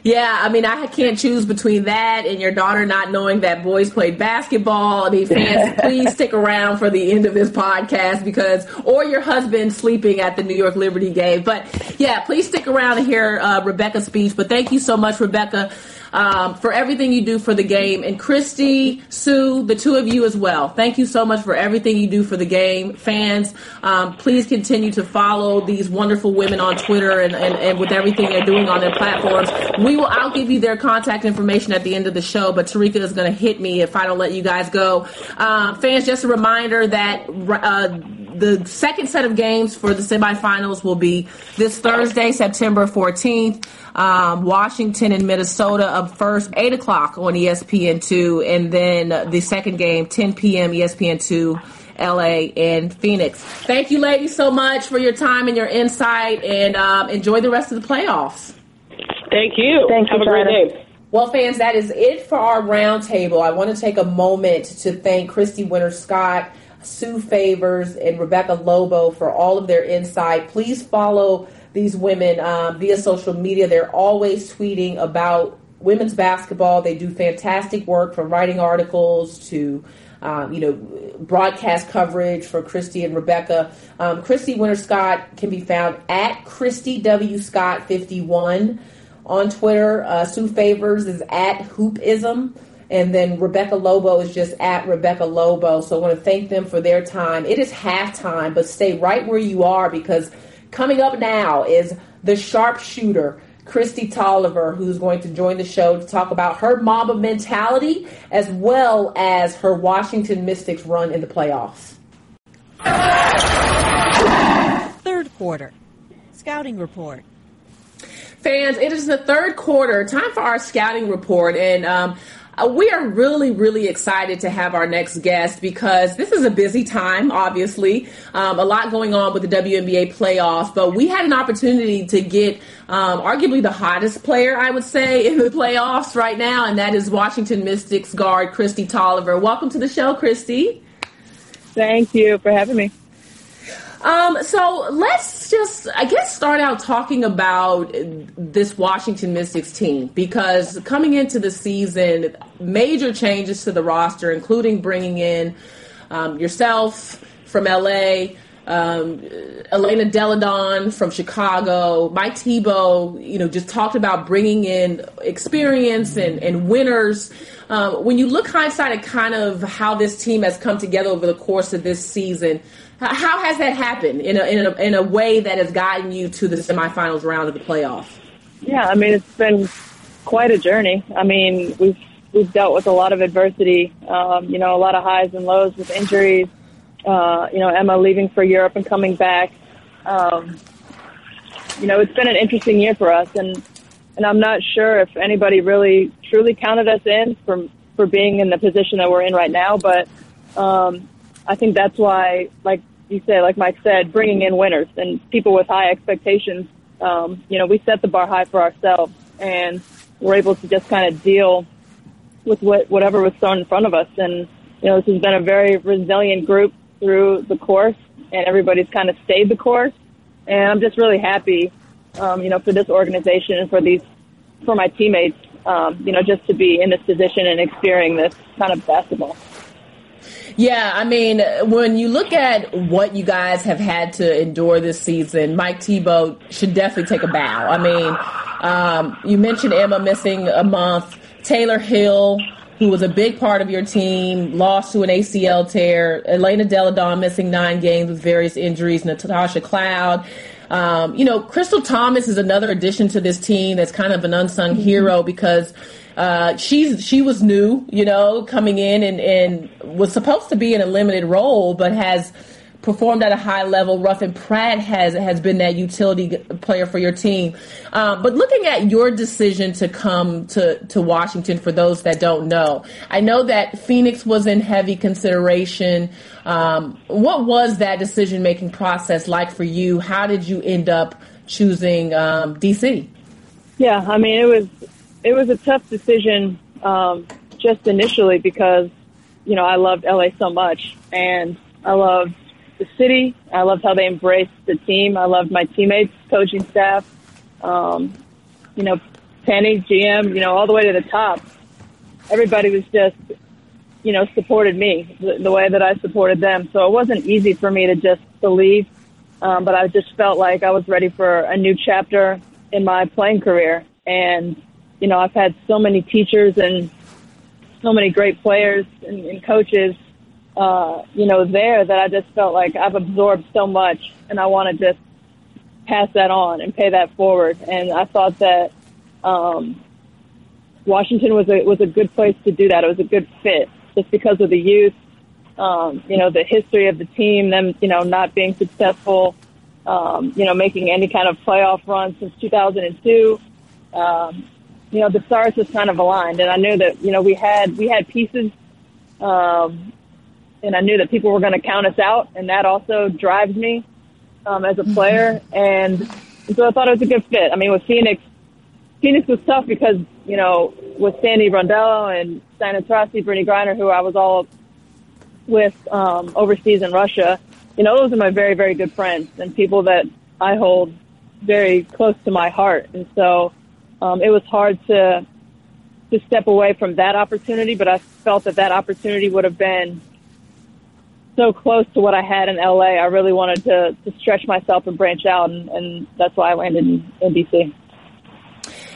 Yeah, I mean, I can't choose between that and your daughter not knowing that boys played basketball. I mean, fans, please stick around for the end of this podcast because, or your husband sleeping at the New York Liberty game. But yeah, please stick around and hear uh, Rebecca's speech. But thank you so much, Rebecca um, for everything you do for the game. And Christy, Sue, the two of you as well. Thank you so much for everything you do for the game. Fans, um, please continue to follow these wonderful women on Twitter and, and, and with everything they're doing on their platforms. We will, I'll give you their contact information at the end of the show, but Terrika is going to hit me if I don't let you guys go. Uh, fans, just a reminder that uh, the second set of games for the semifinals will be this Thursday, September 14th. Um, Washington and Minnesota up first, 8 o'clock on ESPN2, and then the second game, 10 p.m. ESPN2. LA and Phoenix. Thank you, ladies, so much for your time and your insight, and um, enjoy the rest of the playoffs. Thank you. Thank Have you, a great day. Well, fans, that is it for our roundtable. I want to take a moment to thank Christy Winters-Scott Sue Favors, and Rebecca Lobo for all of their insight. Please follow these women um, via social media. They're always tweeting about women's basketball. They do fantastic work from writing articles to um, you know, broadcast coverage for Christy and Rebecca. Um, Christy Winters-Scott can be found at Christy W Scott 51 on Twitter. Uh, Sue Favors is at Hoopism. And then Rebecca Lobo is just at Rebecca Lobo. So I want to thank them for their time. It is halftime, but stay right where you are because coming up now is the sharpshooter, Kristi Toliver, who's going to join the show to talk about her Mamba mentality as well as her Washington Mystics run in the playoffs. Third quarter. Scouting report. Fans, it is the third quarter. Time for our scouting report. And um, uh, we are really, really excited to have our next guest because this is a busy time, obviously. Um, a lot going on with the WNBA playoffs, but we had an opportunity to get um, arguably the hottest player, I would say, in the playoffs right now, and that is Washington Mystics guard Kristi Toliver. Welcome to the show, Kristi. Thank you for having me. Um, so let's just, I guess, start out talking about this Washington Mystics team because coming into the season, major changes to the roster, including bringing in um, yourself from LA, um, Elena Delle Donne from Chicago, Mike Thibault, you know, just talked about bringing in experience and, and winners. Um, when you look hindsight at kind of how this team has come together over the course of this season, how has that happened in a, in a, in a way that has gotten you to the semifinals round of the playoffs? Yeah, I mean it's been quite a journey. I mean we've we've dealt with a lot of adversity. Um, you know, a lot of highs and lows with injuries. uh, you know, Emma leaving for Europe and coming back. Um, you know, it's been an interesting year for us, and and I'm not sure if anybody really truly counted us in for for being in the position that we're in right now. But um, I think that's why, like you said, like Mike said, bringing in winners and people with high expectations. Um, you know, we set the bar high for ourselves, and we're able to just kind of deal with what, whatever was thrown in front of us. And you know, this has been a very resilient group through the course, and everybody's kind of stayed the course. And I'm just really happy, um, you know, for this organization and for these, for my teammates, um, you know, just to be in this position and experiencing this kind of basketball. Yeah, I mean, when you look at what you guys have had to endure this season, Mike Thibault should definitely take a bow. I mean, um, you mentioned Emma missing a month, Tayler Hill, who was a big part of your team, lost to an ACL tear, Elena Delle Donne missing nine games with various injuries, Natasha Cloud. Um, you know, Krystal Thomas is another addition to this team that's kind of an unsung mm-hmm. hero because uh, she's she was new, you know, coming in and, and was supposed to be in a limited role, but has performed at a high level. Ruffin Pratt has has been that utility player for your team. Um, but looking at your decision to come to to Washington, for those that don't know, I know that Phoenix was in heavy consideration. Um, what was that decision making process like for you? How did you end up choosing um, DC? Yeah, I mean it was it was a tough decision um, just initially because you know I loved LA so much and I loved the city. I loved how they embraced the team. I loved my teammates, coaching staff, um, you know, Penny, GM, you know, all the way to the top. Everybody was just, you know, supported me the, the way that I supported them. So it wasn't easy for me to just believe, um, but I just felt like I was ready for a new chapter in my playing career. And you know, I've had so many teachers and so many great players and, and coaches, uh, you know, there that I just felt like I've absorbed so much and I want to just pass that on and pay that forward. And I thought that, um, Washington was a, was a good place to do that. It was a good fit just because of the youth, um, you know, the history of the team, them, you know, not being successful, um, you know, making any kind of playoff run since 2002. Um, you know, the stars just kind of aligned, and I knew that you know we had we had pieces, um, and I knew that people were going to count us out, and that also drives me um, as a mm-hmm. player, and, so I thought it was a good fit. I mean, with Phoenix, Phoenix was tough because you know with Sandy Brondello and Diana Taurasi, Brittney Griner, who I was all with um, overseas in Russia, you know, those are my very very good friends and people that I hold very close to my heart, and so um, it was hard to to step away from that opportunity, but I felt that that opportunity would have been so close to what I had in LA. I really wanted to, to stretch myself and branch out, and, and that's why I landed in, in DC.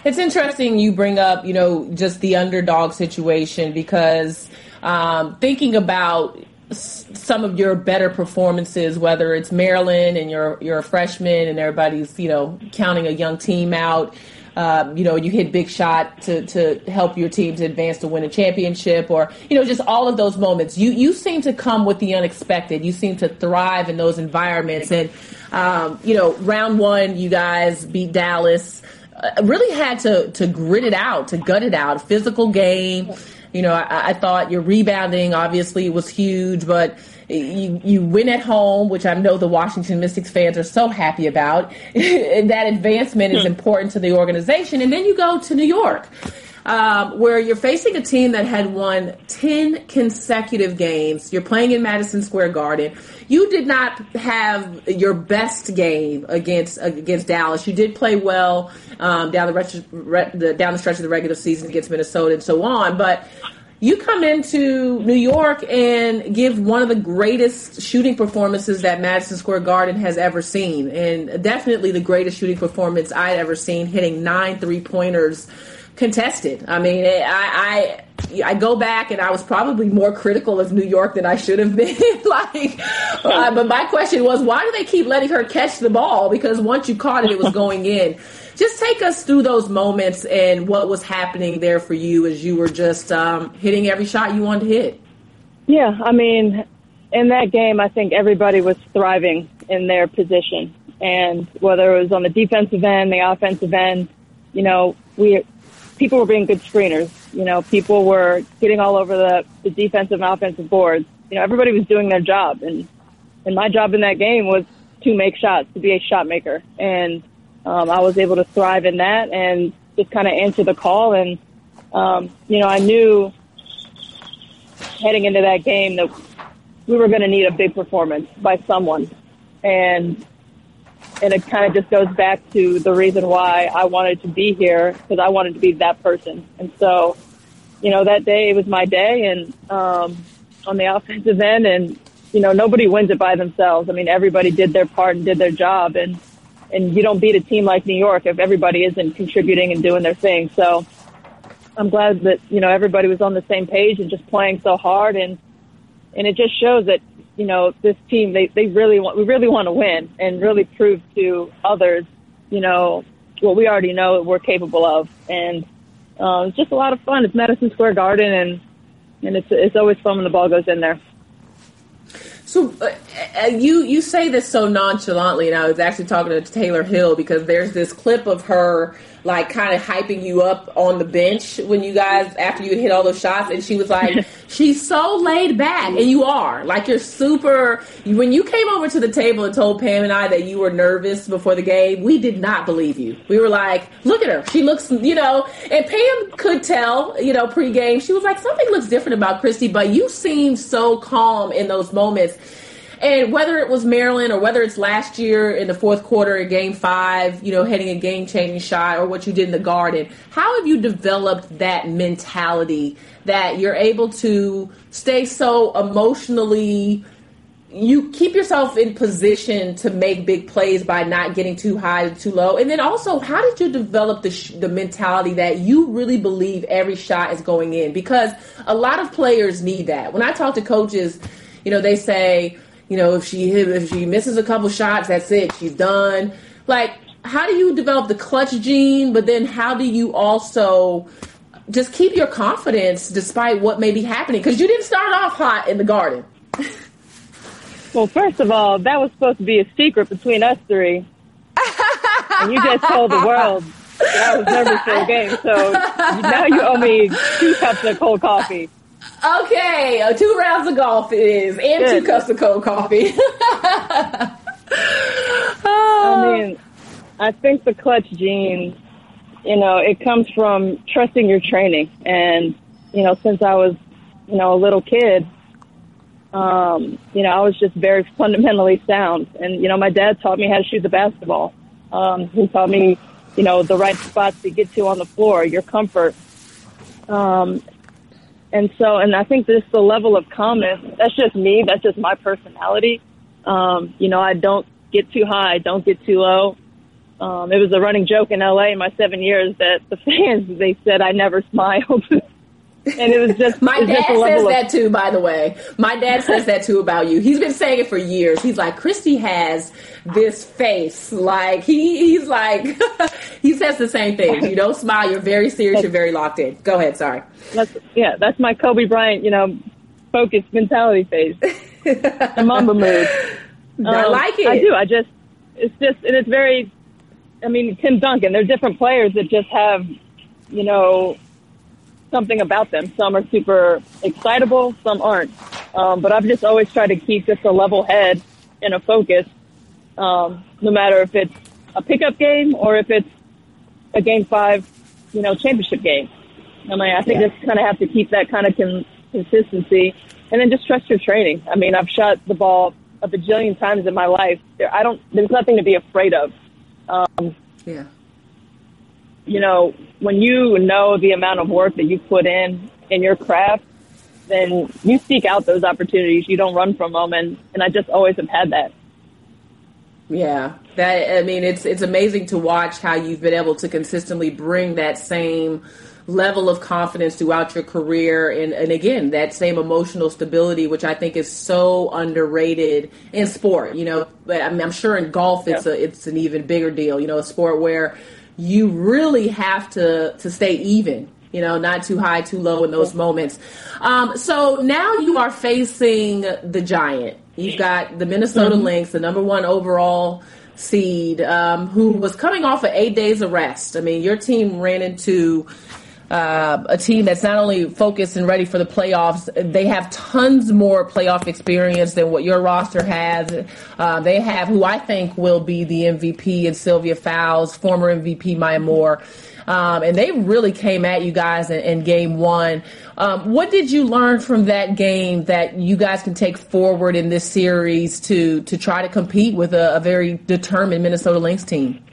It's interesting you bring up, you know, just the underdog situation because um, thinking about some of your better performances, whether it's Maryland and you're you're a freshman and everybody's you know counting a young team out. Um, you know, you hit big shot to, to help your team to advance to win a championship or, you know, just all of those moments. You, you seem to come with the unexpected. You seem to thrive in those environments. And, um, you know, round one, you guys beat Dallas. Uh, really had to, to grit it out, to gut it out. Physical game. You know, I, I thought your rebounding obviously was huge, but you, you win at home, which I know the Washington Mystics fans are so happy about. and that advancement is hmm. important to the organization. And then you go to New York. Um, where you're facing a team that had won 10 consecutive games. You're playing in Madison Square Garden. You did not have your best game against against Dallas. You did play well um, down the, down the stretch of the regular season against Minnesota and so on, but you come into New York and give one of the greatest shooting performances that Madison Square Garden has ever seen, and definitely the greatest shooting performance I'd ever seen, hitting nine three pointers contested. I mean, I, I I go back and I was probably more critical of New York than I should have been. like, uh, but my question was, why do they keep letting her catch the ball? Because once you caught it, it was going in just take us through those moments and what was happening there for you as you were just um, hitting every shot you wanted to hit. Yeah, I mean, in that game, I think everybody was thriving in their position. And whether it was on the defensive end, the offensive end, you know, we, people were being good screeners. You know, people were getting all over the, the defensive and offensive boards. You know, everybody was doing their job. And, and my job in that game was to make shots, to be a shot maker. And, um, I was able to thrive in that and just kind of answer the call. And, um, you know, I knew heading into that game that we were going to need a big performance by someone. And and it kind of just goes back to the reason why I wanted to be here because I wanted to be that person. And so, you know, that day was my day and um, on the offensive end and you know, nobody wins it by themselves. I mean, everybody did their part and did their job and and you don't beat a team like New York if everybody isn't contributing and doing their thing. So I'm glad that, you know, everybody was on the same page and just playing so hard and and it just shows that you know this team they they really want we really want to win and really prove to others you know what we already know we're capable of and uh, it's just a lot of fun it's Madison Square Garden and and it's it's always fun when the ball goes in there. So uh, uh, you you say this so nonchalantly, and I was actually talking to Tayler Hill because there's this clip of her like kind of hyping you up on the bench when you guys after you had hit all those shots, and she was like, "She's so laid back," and you are like you're super. When you came over to the table and told Pam and I that you were nervous before the game, we did not believe you. We were like, "Look at her, she looks," you know, and Pam could tell, you know, pregame. She was like, "Something looks different about Kristi," but you seem so calm in those moments and whether it was Maryland or whether it's last year in the fourth quarter in game five, you know, hitting a game changing shot or what you did in the garden, how have you developed that mentality that you're able to stay so emotionally you keep yourself in position to make big plays by not getting too high too low? And then also how did you develop the, sh- the mentality that you really believe every shot is going in? Because a lot of players need that. When i talk to coaches you know they say you know, if she if she misses a couple shots, that's it. She's done. Like, how do you develop the clutch gene? But then, how do you also just keep your confidence despite what may be happening? Because you didn't start off hot in the garden. well, first of all, that was supposed to be a secret between us three, and you just told the world that I was nervous for the game. So now you owe me two cups of cold coffee. Okay, uh, two rounds of golf it is, and Good. two cups of cold coffee. I mean, I think the clutch gene, you know, it comes from trusting your training. And, you know, since I was, you know, a little kid, um, you know, I was just very fundamentally sound. And, you know, my dad taught me how to shoot the basketball. Um, he taught me, you know, the right spots to get to on the floor, your comfort. Um, and so, and I think this the level of calmness. That's just me. That's just my personality. Um, you know, I don't get too high. I don't get too low. Um, it was a running joke in LA in my seven years that the fans they said I never smiled. and it was just my dad just says of, that too. By the way, my dad says that too about you. He's been saying it for years. He's like Kristi has this face, like he he's like he says the same thing. You don't smile. You're very serious. You're very locked in. Go ahead. Sorry. That's yeah. That's my Kobe Bryant. You know, focused mentality face. the Mamba mood. Um, I like it. I do. I just it's just and it's very. I mean, Tim Duncan. They're different players that just have, you know, something about them. Some are super excitable, some aren't. Um, but I've just always tried to keep just a level head and a focus, um, no matter if it's a pickup game or if it's a game five, you know, championship game. I mean, I think yeah. just kind of have to keep that kind of con- consistency and then just trust your training. I mean, I've shot the ball a bajillion times in my life. There, I don't, there's nothing to be afraid of. Um, yeah you know, when you know the amount of work that you put in in your craft, then you seek out those opportunities. You don't run from them, and and I just always have had that. Yeah, that I mean, it's it's amazing to watch how you've been able to consistently bring that same level of confidence throughout your career and, and again that same emotional stability which i think is so underrated in sport you know but I am sure in golf it's yeah. a it's an even bigger deal you know a sport where you really have to to stay even You know, not too high, too low in those moments. Um, so now you are facing the giant. You've got the Minnesota mm-hmm. Lynx, the number one overall seed, um, who was coming off of eight days of rest. I mean, your team ran into uh, a team that's not only focused and ready for the playoffs, they have tons more playoff experience than what your roster has. Uh, they have who I think will be the MVP and Sylvia Fowles, former MVP Maya Moore. Um, and they really came at you guys in, in game one. Um, what did you learn from that game that you guys can take forward in this series to to try to compete with a, a very determined Minnesota Lynx team?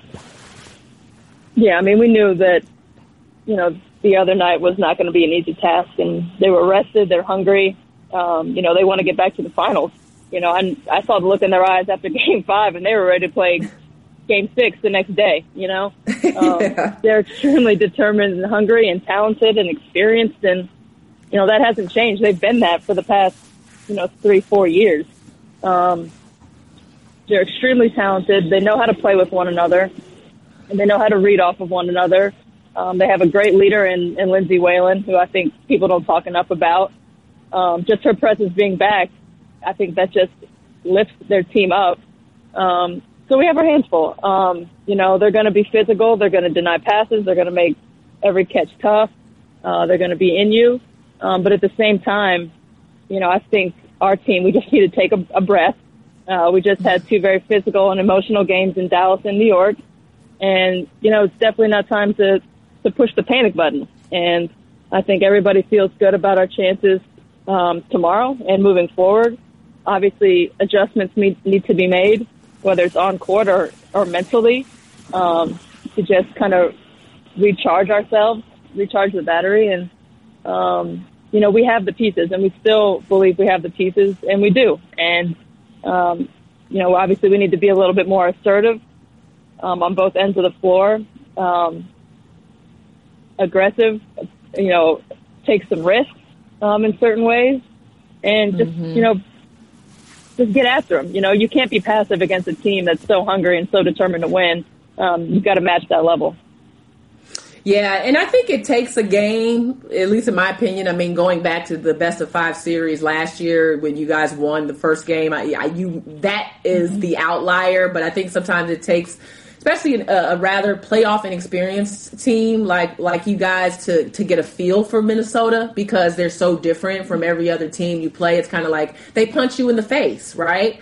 Yeah, I mean, we knew that you know the other night was not going to be an easy task, and they were rested, they're hungry. Um, you know, they want to get back to the finals. You know, and I saw the look in their eyes after Game Five, and they were ready to play Game Six the next day. You know, um, yeah. they're extremely determined and hungry and talented and experienced, and you know that hasn't changed. They've been that for the past you know three, four years. Um, they're extremely talented. They know how to play with one another, and they know how to read off of one another. Um, they have a great leader in, in Lindsay Whalen, who I think people don't talk enough about. Um, just her presence being back, I think that just lifts their team up. Um, so we have our hands full. Um, you know, they're going to be physical. They're going to deny passes. They're going to make every catch tough. Uh, they're going to be in you. Um, but at the same time, you know, I think our team, we just need to take a, a breath. Uh, we just had two very physical and emotional games in Dallas and New York. And, you know, it's definitely not time to to push the panic button. And I think everybody feels good about our chances um, tomorrow and moving forward. Obviously, adjustments need, need to be made, whether it's on court or, or mentally, um, to just kind of recharge ourselves, recharge the battery. And, um, you know, we have the pieces and we still believe we have the pieces and we do. And, um, you know, obviously we need to be a little bit more assertive um, on both ends of the floor. Um, aggressive, you know, take some risks um, in certain ways, and just mm-hmm. you know, just get after them. You know, you can't be passive against a team that's so hungry and so determined to win. Um, you've got to match that level. Yeah, and I think it takes a game, at least in my opinion. I mean, going back to the best of five series last year when you guys won the first game, I, I you that is mm-hmm. the outlier. But I think sometimes it takes especially a, a, rather playoff inexperienced team like like you guys to to get a feel for Minnesota because they're so different from every other team you play. It's kind of like they punch you in the face, right?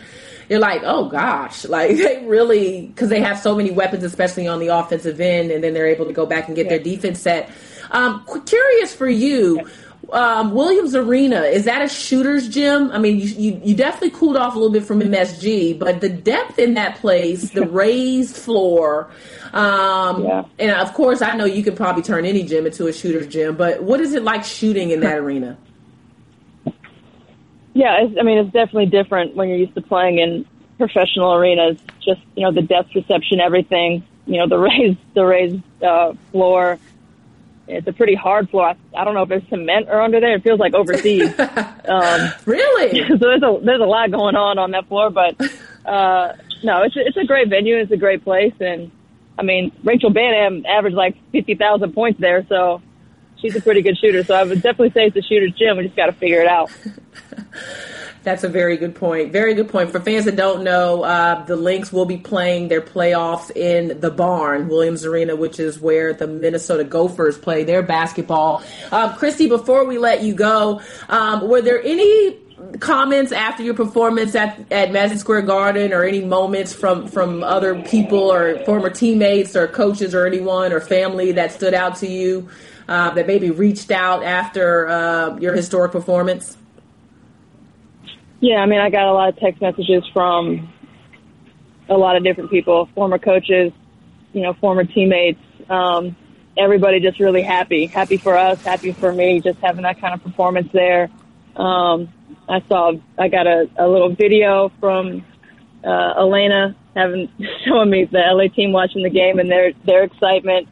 You're like, oh gosh, like they really because they have so many weapons, especially on the offensive end, and then they're able to go back and get yeah. their defense set. Um, curious for you. Yeah um, Williams Arena is that a shooter's gym? I mean, you, you, you definitely cooled off a little bit from MSG, but the depth in that place, the raised floor, um, yeah. and of course, I know you could probably turn any gym into a shooter's gym. But what is it like shooting in that arena? Yeah, I mean, it's definitely different when you're used to playing in professional arenas. Just you know, the depth reception, everything. You know, the raised the raised uh, floor it's a pretty hard floor. I, I don't know if there's cement or under there. It feels like overseas. um, really? So there's a there's a lot going on on that floor, but uh, no, it's a, it's a great venue. It's a great place, and I mean Rachel Banham averaged like fifty thousand points there, so she's a pretty good shooter. So I would definitely say it's a shooter's gym. We just got to figure it out. That's a very good point. Very good point. For fans that don't know, uh, the Lynx will be playing their playoffs in the barn, Williams Arena, which is where the Minnesota Gophers play their basketball. Um, Kristi, before we let you go, um, were there any comments after your performance at, at Madison Square Garden or any moments from, from other people or former teammates or coaches or anyone or family that stood out to you uh, that maybe reached out after uh, your historic performance? Yeah, I mean, I got a lot of text messages from a lot of different people, former coaches, you know, former teammates. Um, everybody just really happy, happy for us, happy for me, just having that kind of performance there. Um, I saw, I got a, a little video from uh, Alana having showing me the LA team watching the game and their their excitement.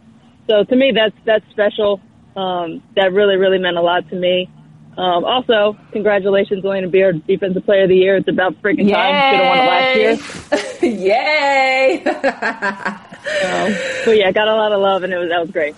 So to me, that's that's special. Um, that really really meant a lot to me. Um, also, congratulations, Alana Beard, Defensive Player of the Year. It's about freaking time. Should have won it last year. Yay! um, but yeah, got a lot of love, and it was that was great.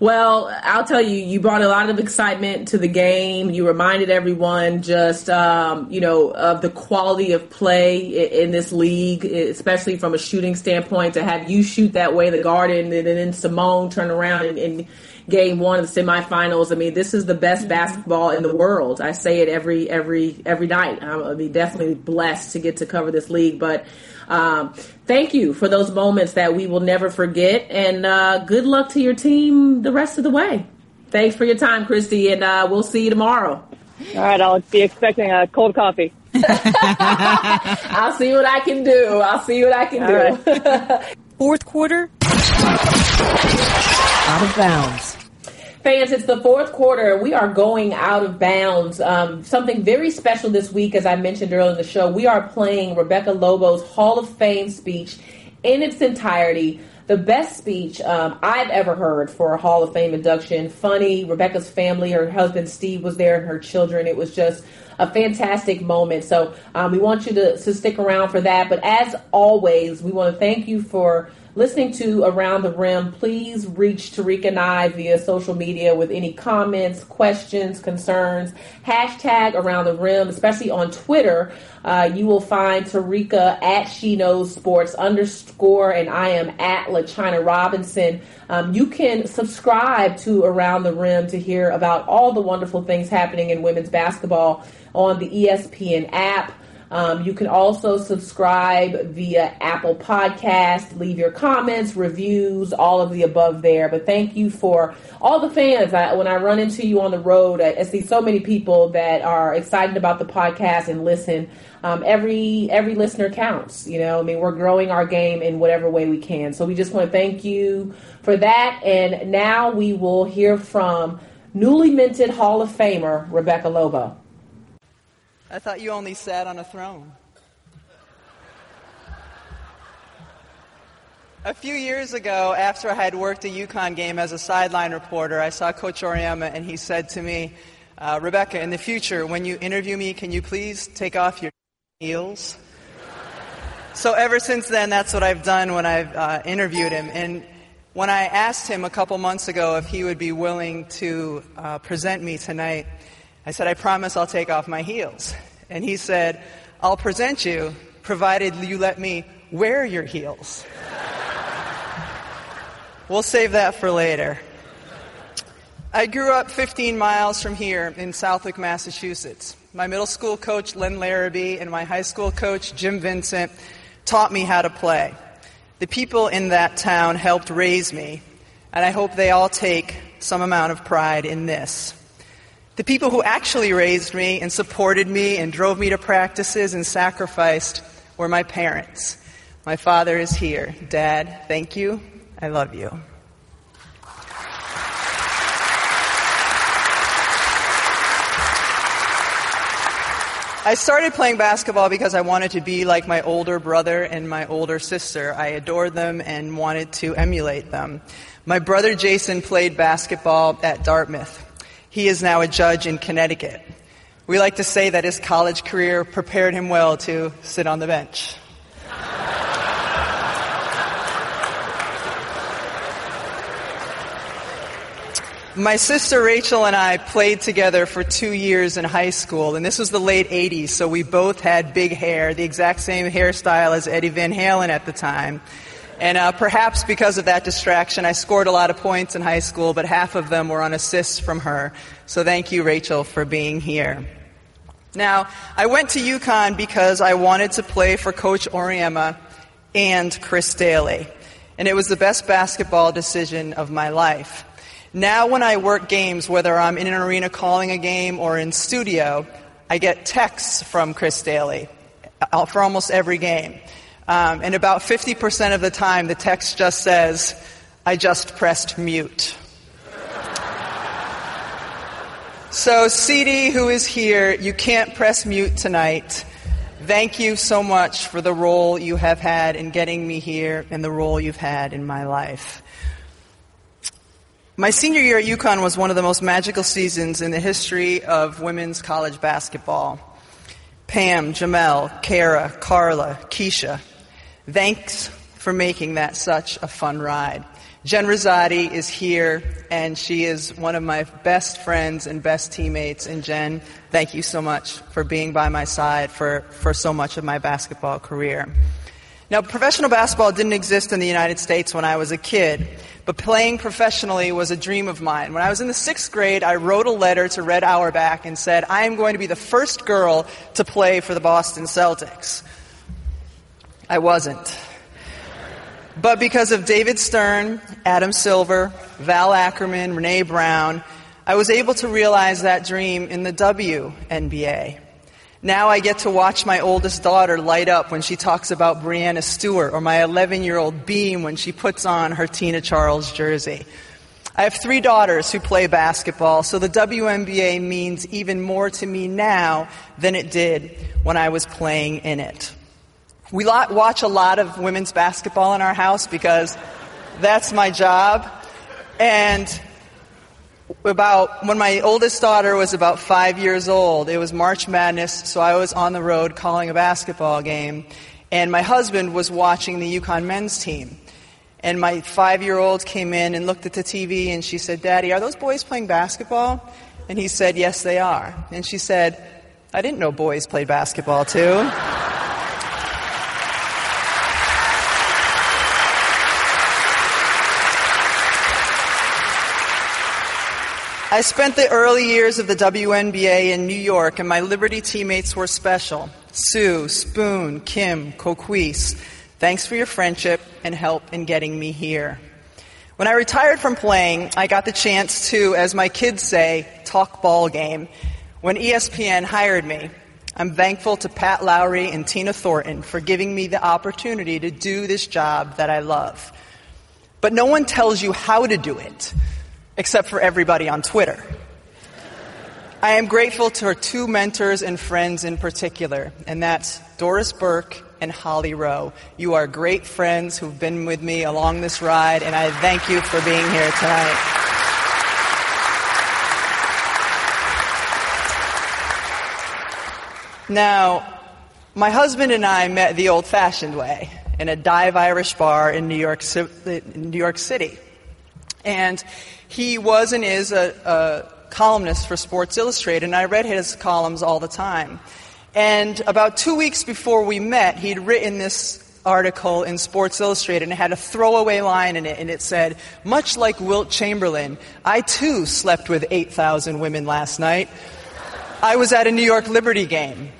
Well, I'll tell you, you brought a lot of excitement to the game. You reminded everyone just, um, you know, of the quality of play in, in, this league, especially from a shooting standpoint. To have you shoot that way, the Garden, and then Seimone turn around and, and game one of the semifinals. I mean, this is the best basketball in the world. I say it every every every night. I mean, definitely blessed to get to cover this league. But um, thank you for those moments that we will never forget, and uh, good luck to your team the rest of the way. Thanks for your time, Kristi, and uh, we'll see you tomorrow. All right, I'll be expecting a cold coffee. I'll see what I can do. I'll see what I can All do. Right. Fourth quarter. Out of bounds. Fans, it's the fourth quarter. We are going out of bounds. Um, something very special this week, as I mentioned earlier in the show. We are playing Rebecca Lobo's Hall of Fame speech in its entirety. The best speech um, I've ever heard for a Hall of Fame induction. Funny. Rebecca's family, her husband Steve was there, and her children. It was just a fantastic moment. So um, we want you to, to stick around for that. But as always, we want to thank you for listening to Around the Rim, please reach Terrika and I via social media with any comments, questions, concerns. Hashtag Around the Rim, especially on Twitter. Uh, you will find Terrika at She Knows Sports underscore, and I am at LaChina Robinson. Um, you can subscribe to Around the Rim to hear about all the wonderful things happening in women's basketball on the ESPN app. Um, you can also subscribe via Apple Podcast, leave your comments, reviews, all of the above there. But thank you for all the fans. I, when I run into you on the road, I, I, see so many people that are excited about the podcast and listen. Um, every every listener counts. You know, I mean, we're growing our game in whatever way we can. So we just want to thank you for that. And now we will hear from newly minted Hall of Famer Rebecca Lobo. I thought you only sat on a throne. A few years ago, after I had worked a UConn game as a sideline reporter, I saw Coach Auriemma and he said to me, uh, Rebecca, in the future, when you interview me, can you please take off your heels? So ever since then, that's what I've done when I've uh, interviewed him. And when I asked him a couple months ago if he would be willing to uh, present me tonight, I said, I promise I'll take off my heels. And he said, I'll present you provided you let me wear your heels. we'll save that for later. I grew up 15 miles from here in Southwick, Massachusetts. My middle school coach, Len Larrabee, and my high school coach, Jim Vincent, taught me how to play. The people in that town helped raise me, and I hope they all take some amount of pride in this. The people who actually raised me and supported me and drove me to practices and sacrificed were my parents. My father is here. Dad, thank you. I love you. I started playing basketball because I wanted to be like my older brother and my older sister. I adored them and wanted to emulate them. My brother Jason played basketball at Dartmouth. He is now a judge in Connecticut. We like to say that his college career prepared him well to sit on the bench. My sister Rachel and I played together for two years in high school, and this was the late 80s, so we both had big hair, the exact same hairstyle as Eddie Van Halen at the time. And uh, perhaps because of that distraction, I scored a lot of points in high school, but half of them were on assists from her. So thank you, Rachel, for being here. Now, I went to UConn because I wanted to play for Coach Auriemma and Chris Dailey. And it was the best basketball decision of my life. Now, when I work games, whether I'm in an arena calling a game or in studio, I get texts from Chris Dailey uh, for almost every game. Um, and about 50% of the time, the text just says, I just pressed mute. so, CD, who is here, you can't press mute tonight. Thank you so much for the role you have had in getting me here and the role you've had in my life. My senior year at UConn was one of the most magical seasons in the history of women's college basketball. Pam, Jamelle, Kara, Carla, Keisha, Thanks for making that such a fun ride. Jen Rizzotti is here, and she is one of my best friends and best teammates. And Jen, thank you so much for being by my side for, for so much of my basketball career. Now, professional basketball didn't exist in the United States when I was a kid, but playing professionally was a dream of mine. When I was in the sixth grade, I wrote a letter to Red Auerbach and said, I am going to be the first girl to play for the Boston Celtics. I wasn't. But because of David Stern, Adam Silver, Val Ackerman, Renee Brown, I was able to realize that dream in the WNBA. Now I get to watch my oldest daughter light up when she talks about Breanna Stewart or my 11 year old beam when she puts on her Tina Charles jersey. I have three daughters who play basketball, so the WNBA means even more to me now than it did when I was playing in it. We watch a lot of women's basketball in our house because that's my job. And about when my oldest daughter was about five years old, it was March Madness, so I was on the road calling a basketball game, and my husband was watching the UConn men's team. And my five year old came in and looked at the TV and she said, Daddy, are those boys playing basketball? And he said, Yes, they are. And she said, I didn't know boys played basketball too. I spent the early years of the WNBA in New York, and my Liberty teammates were special. Sue, Spoon, Kim, Coquese, thanks for your friendship and help in getting me here. When I retired from playing, I got the chance to, as my kids say, talk ball game. When ESPN hired me, I'm thankful to Pat Lowry and Tina Thornton for giving me the opportunity to do this job that I love. But no one tells you how to do it except for everybody on Twitter. I am grateful to her two mentors and friends in particular, and that's Doris Burke and Holly Rowe. You are great friends who've been with me along this ride, and I thank you for being here tonight. Now, my husband and I met the old fashioned way in a dive Irish bar in New York, New York City. And he was and is a, a columnist for Sports Illustrated, and I read his columns all the time. And about two weeks before we met, he'd written this article in Sports Illustrated and it had a throwaway line in it, and it said, Much like Wilt Chamberlain, I too slept with 8,000 women last night. I was at a New York Liberty game.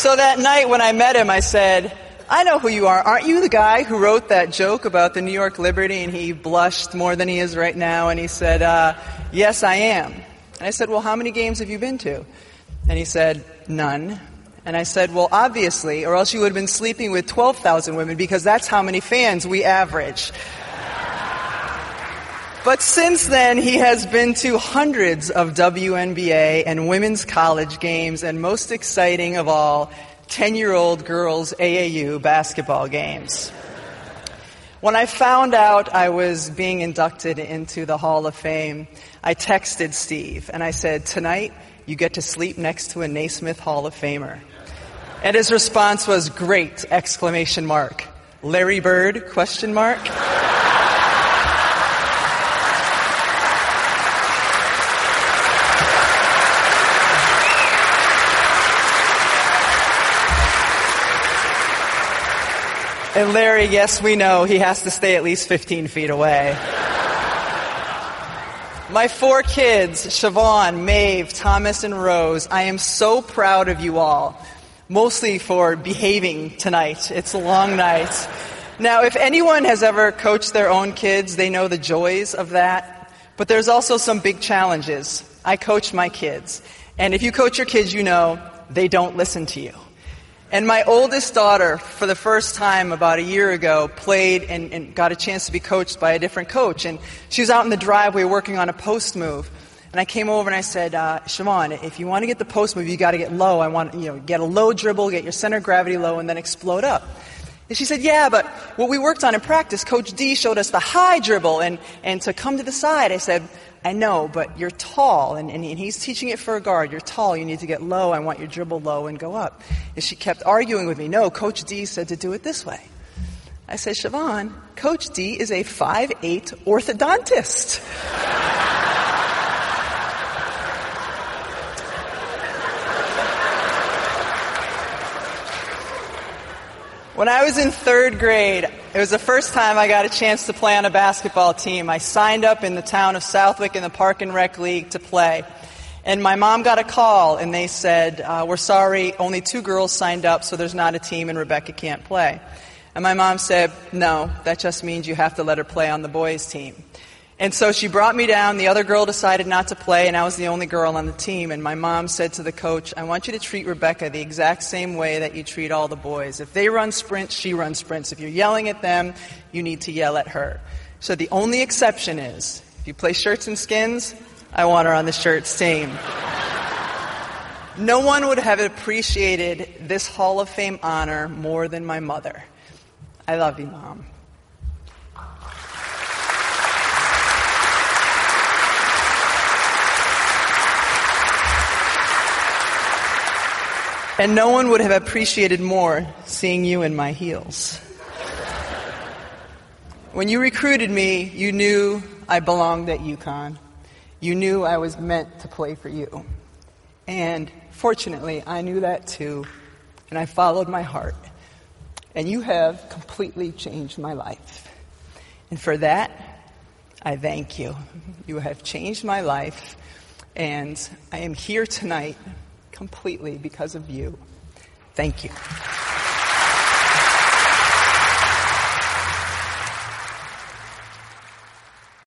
So that night when I met him, I said, I know who you are. Aren't you the guy who wrote that joke about the New York Liberty? And he blushed more than he is right now. And he said, uh, Yes, I am. And I said, Well, how many games have you been to? And he said, None. And I said, Well, obviously, or else you would have been sleeping with 12,000 women because that's how many fans we average. But since then, he has been to hundreds of WNBA and women's college games, and most exciting of all, 10 year old girls' AAU basketball games. When I found out I was being inducted into the Hall of Fame, I texted Steve and I said, Tonight, you get to sleep next to a Naismith Hall of Famer. And his response was, Great! Exclamation mark. Larry Bird? Question mark. And Larry, yes, we know he has to stay at least 15 feet away. My four kids, Siobhan, Maeve, Thomas, and Rose, I am so proud of you all, mostly for behaving tonight. It's a long night. Now, if anyone has ever coached their own kids, they know the joys of that. But there's also some big challenges. I coach my kids. And if you coach your kids, you know they don't listen to you. And my oldest daughter, for the first time about a year ago, played and, and, got a chance to be coached by a different coach. And she was out in the driveway working on a post move. And I came over and I said, uh, Siobhan, if you want to get the post move, you got to get low. I want, you know, get a low dribble, get your center of gravity low, and then explode up. And she said, Yeah, but what we worked on in practice, Coach D showed us the high dribble and, and to come to the side. I said, I know, but you're tall, and, and, he's teaching it for a guard. You're tall, you need to get low. I want your dribble low and go up. And she kept arguing with me. No, Coach D said to do it this way. I said, Siobhan, Coach D is a 5'8 orthodontist. When I was in third grade, it was the first time I got a chance to play on a basketball team. I signed up in the town of Southwick in the Park and Rec League to play. And my mom got a call and they said, uh, We're sorry, only two girls signed up, so there's not a team and Rebecca can't play. And my mom said, No, that just means you have to let her play on the boys' team. And so she brought me down. The other girl decided not to play, and I was the only girl on the team. And my mom said to the coach, I want you to treat Rebecca the exact same way that you treat all the boys. If they run sprints, she runs sprints. If you're yelling at them, you need to yell at her. So the only exception is if you play shirts and skins, I want her on the shirts team. No one would have appreciated this Hall of Fame honor more than my mother. I love you, Mom. And no one would have appreciated more seeing you in my heels. When you recruited me, you knew I belonged at UConn. You knew I was meant to play for you. And fortunately, I knew that too, and I followed my heart. And you have completely changed my life. And for that, I thank you. You have changed my life, and I am here tonight completely because of you. Thank you.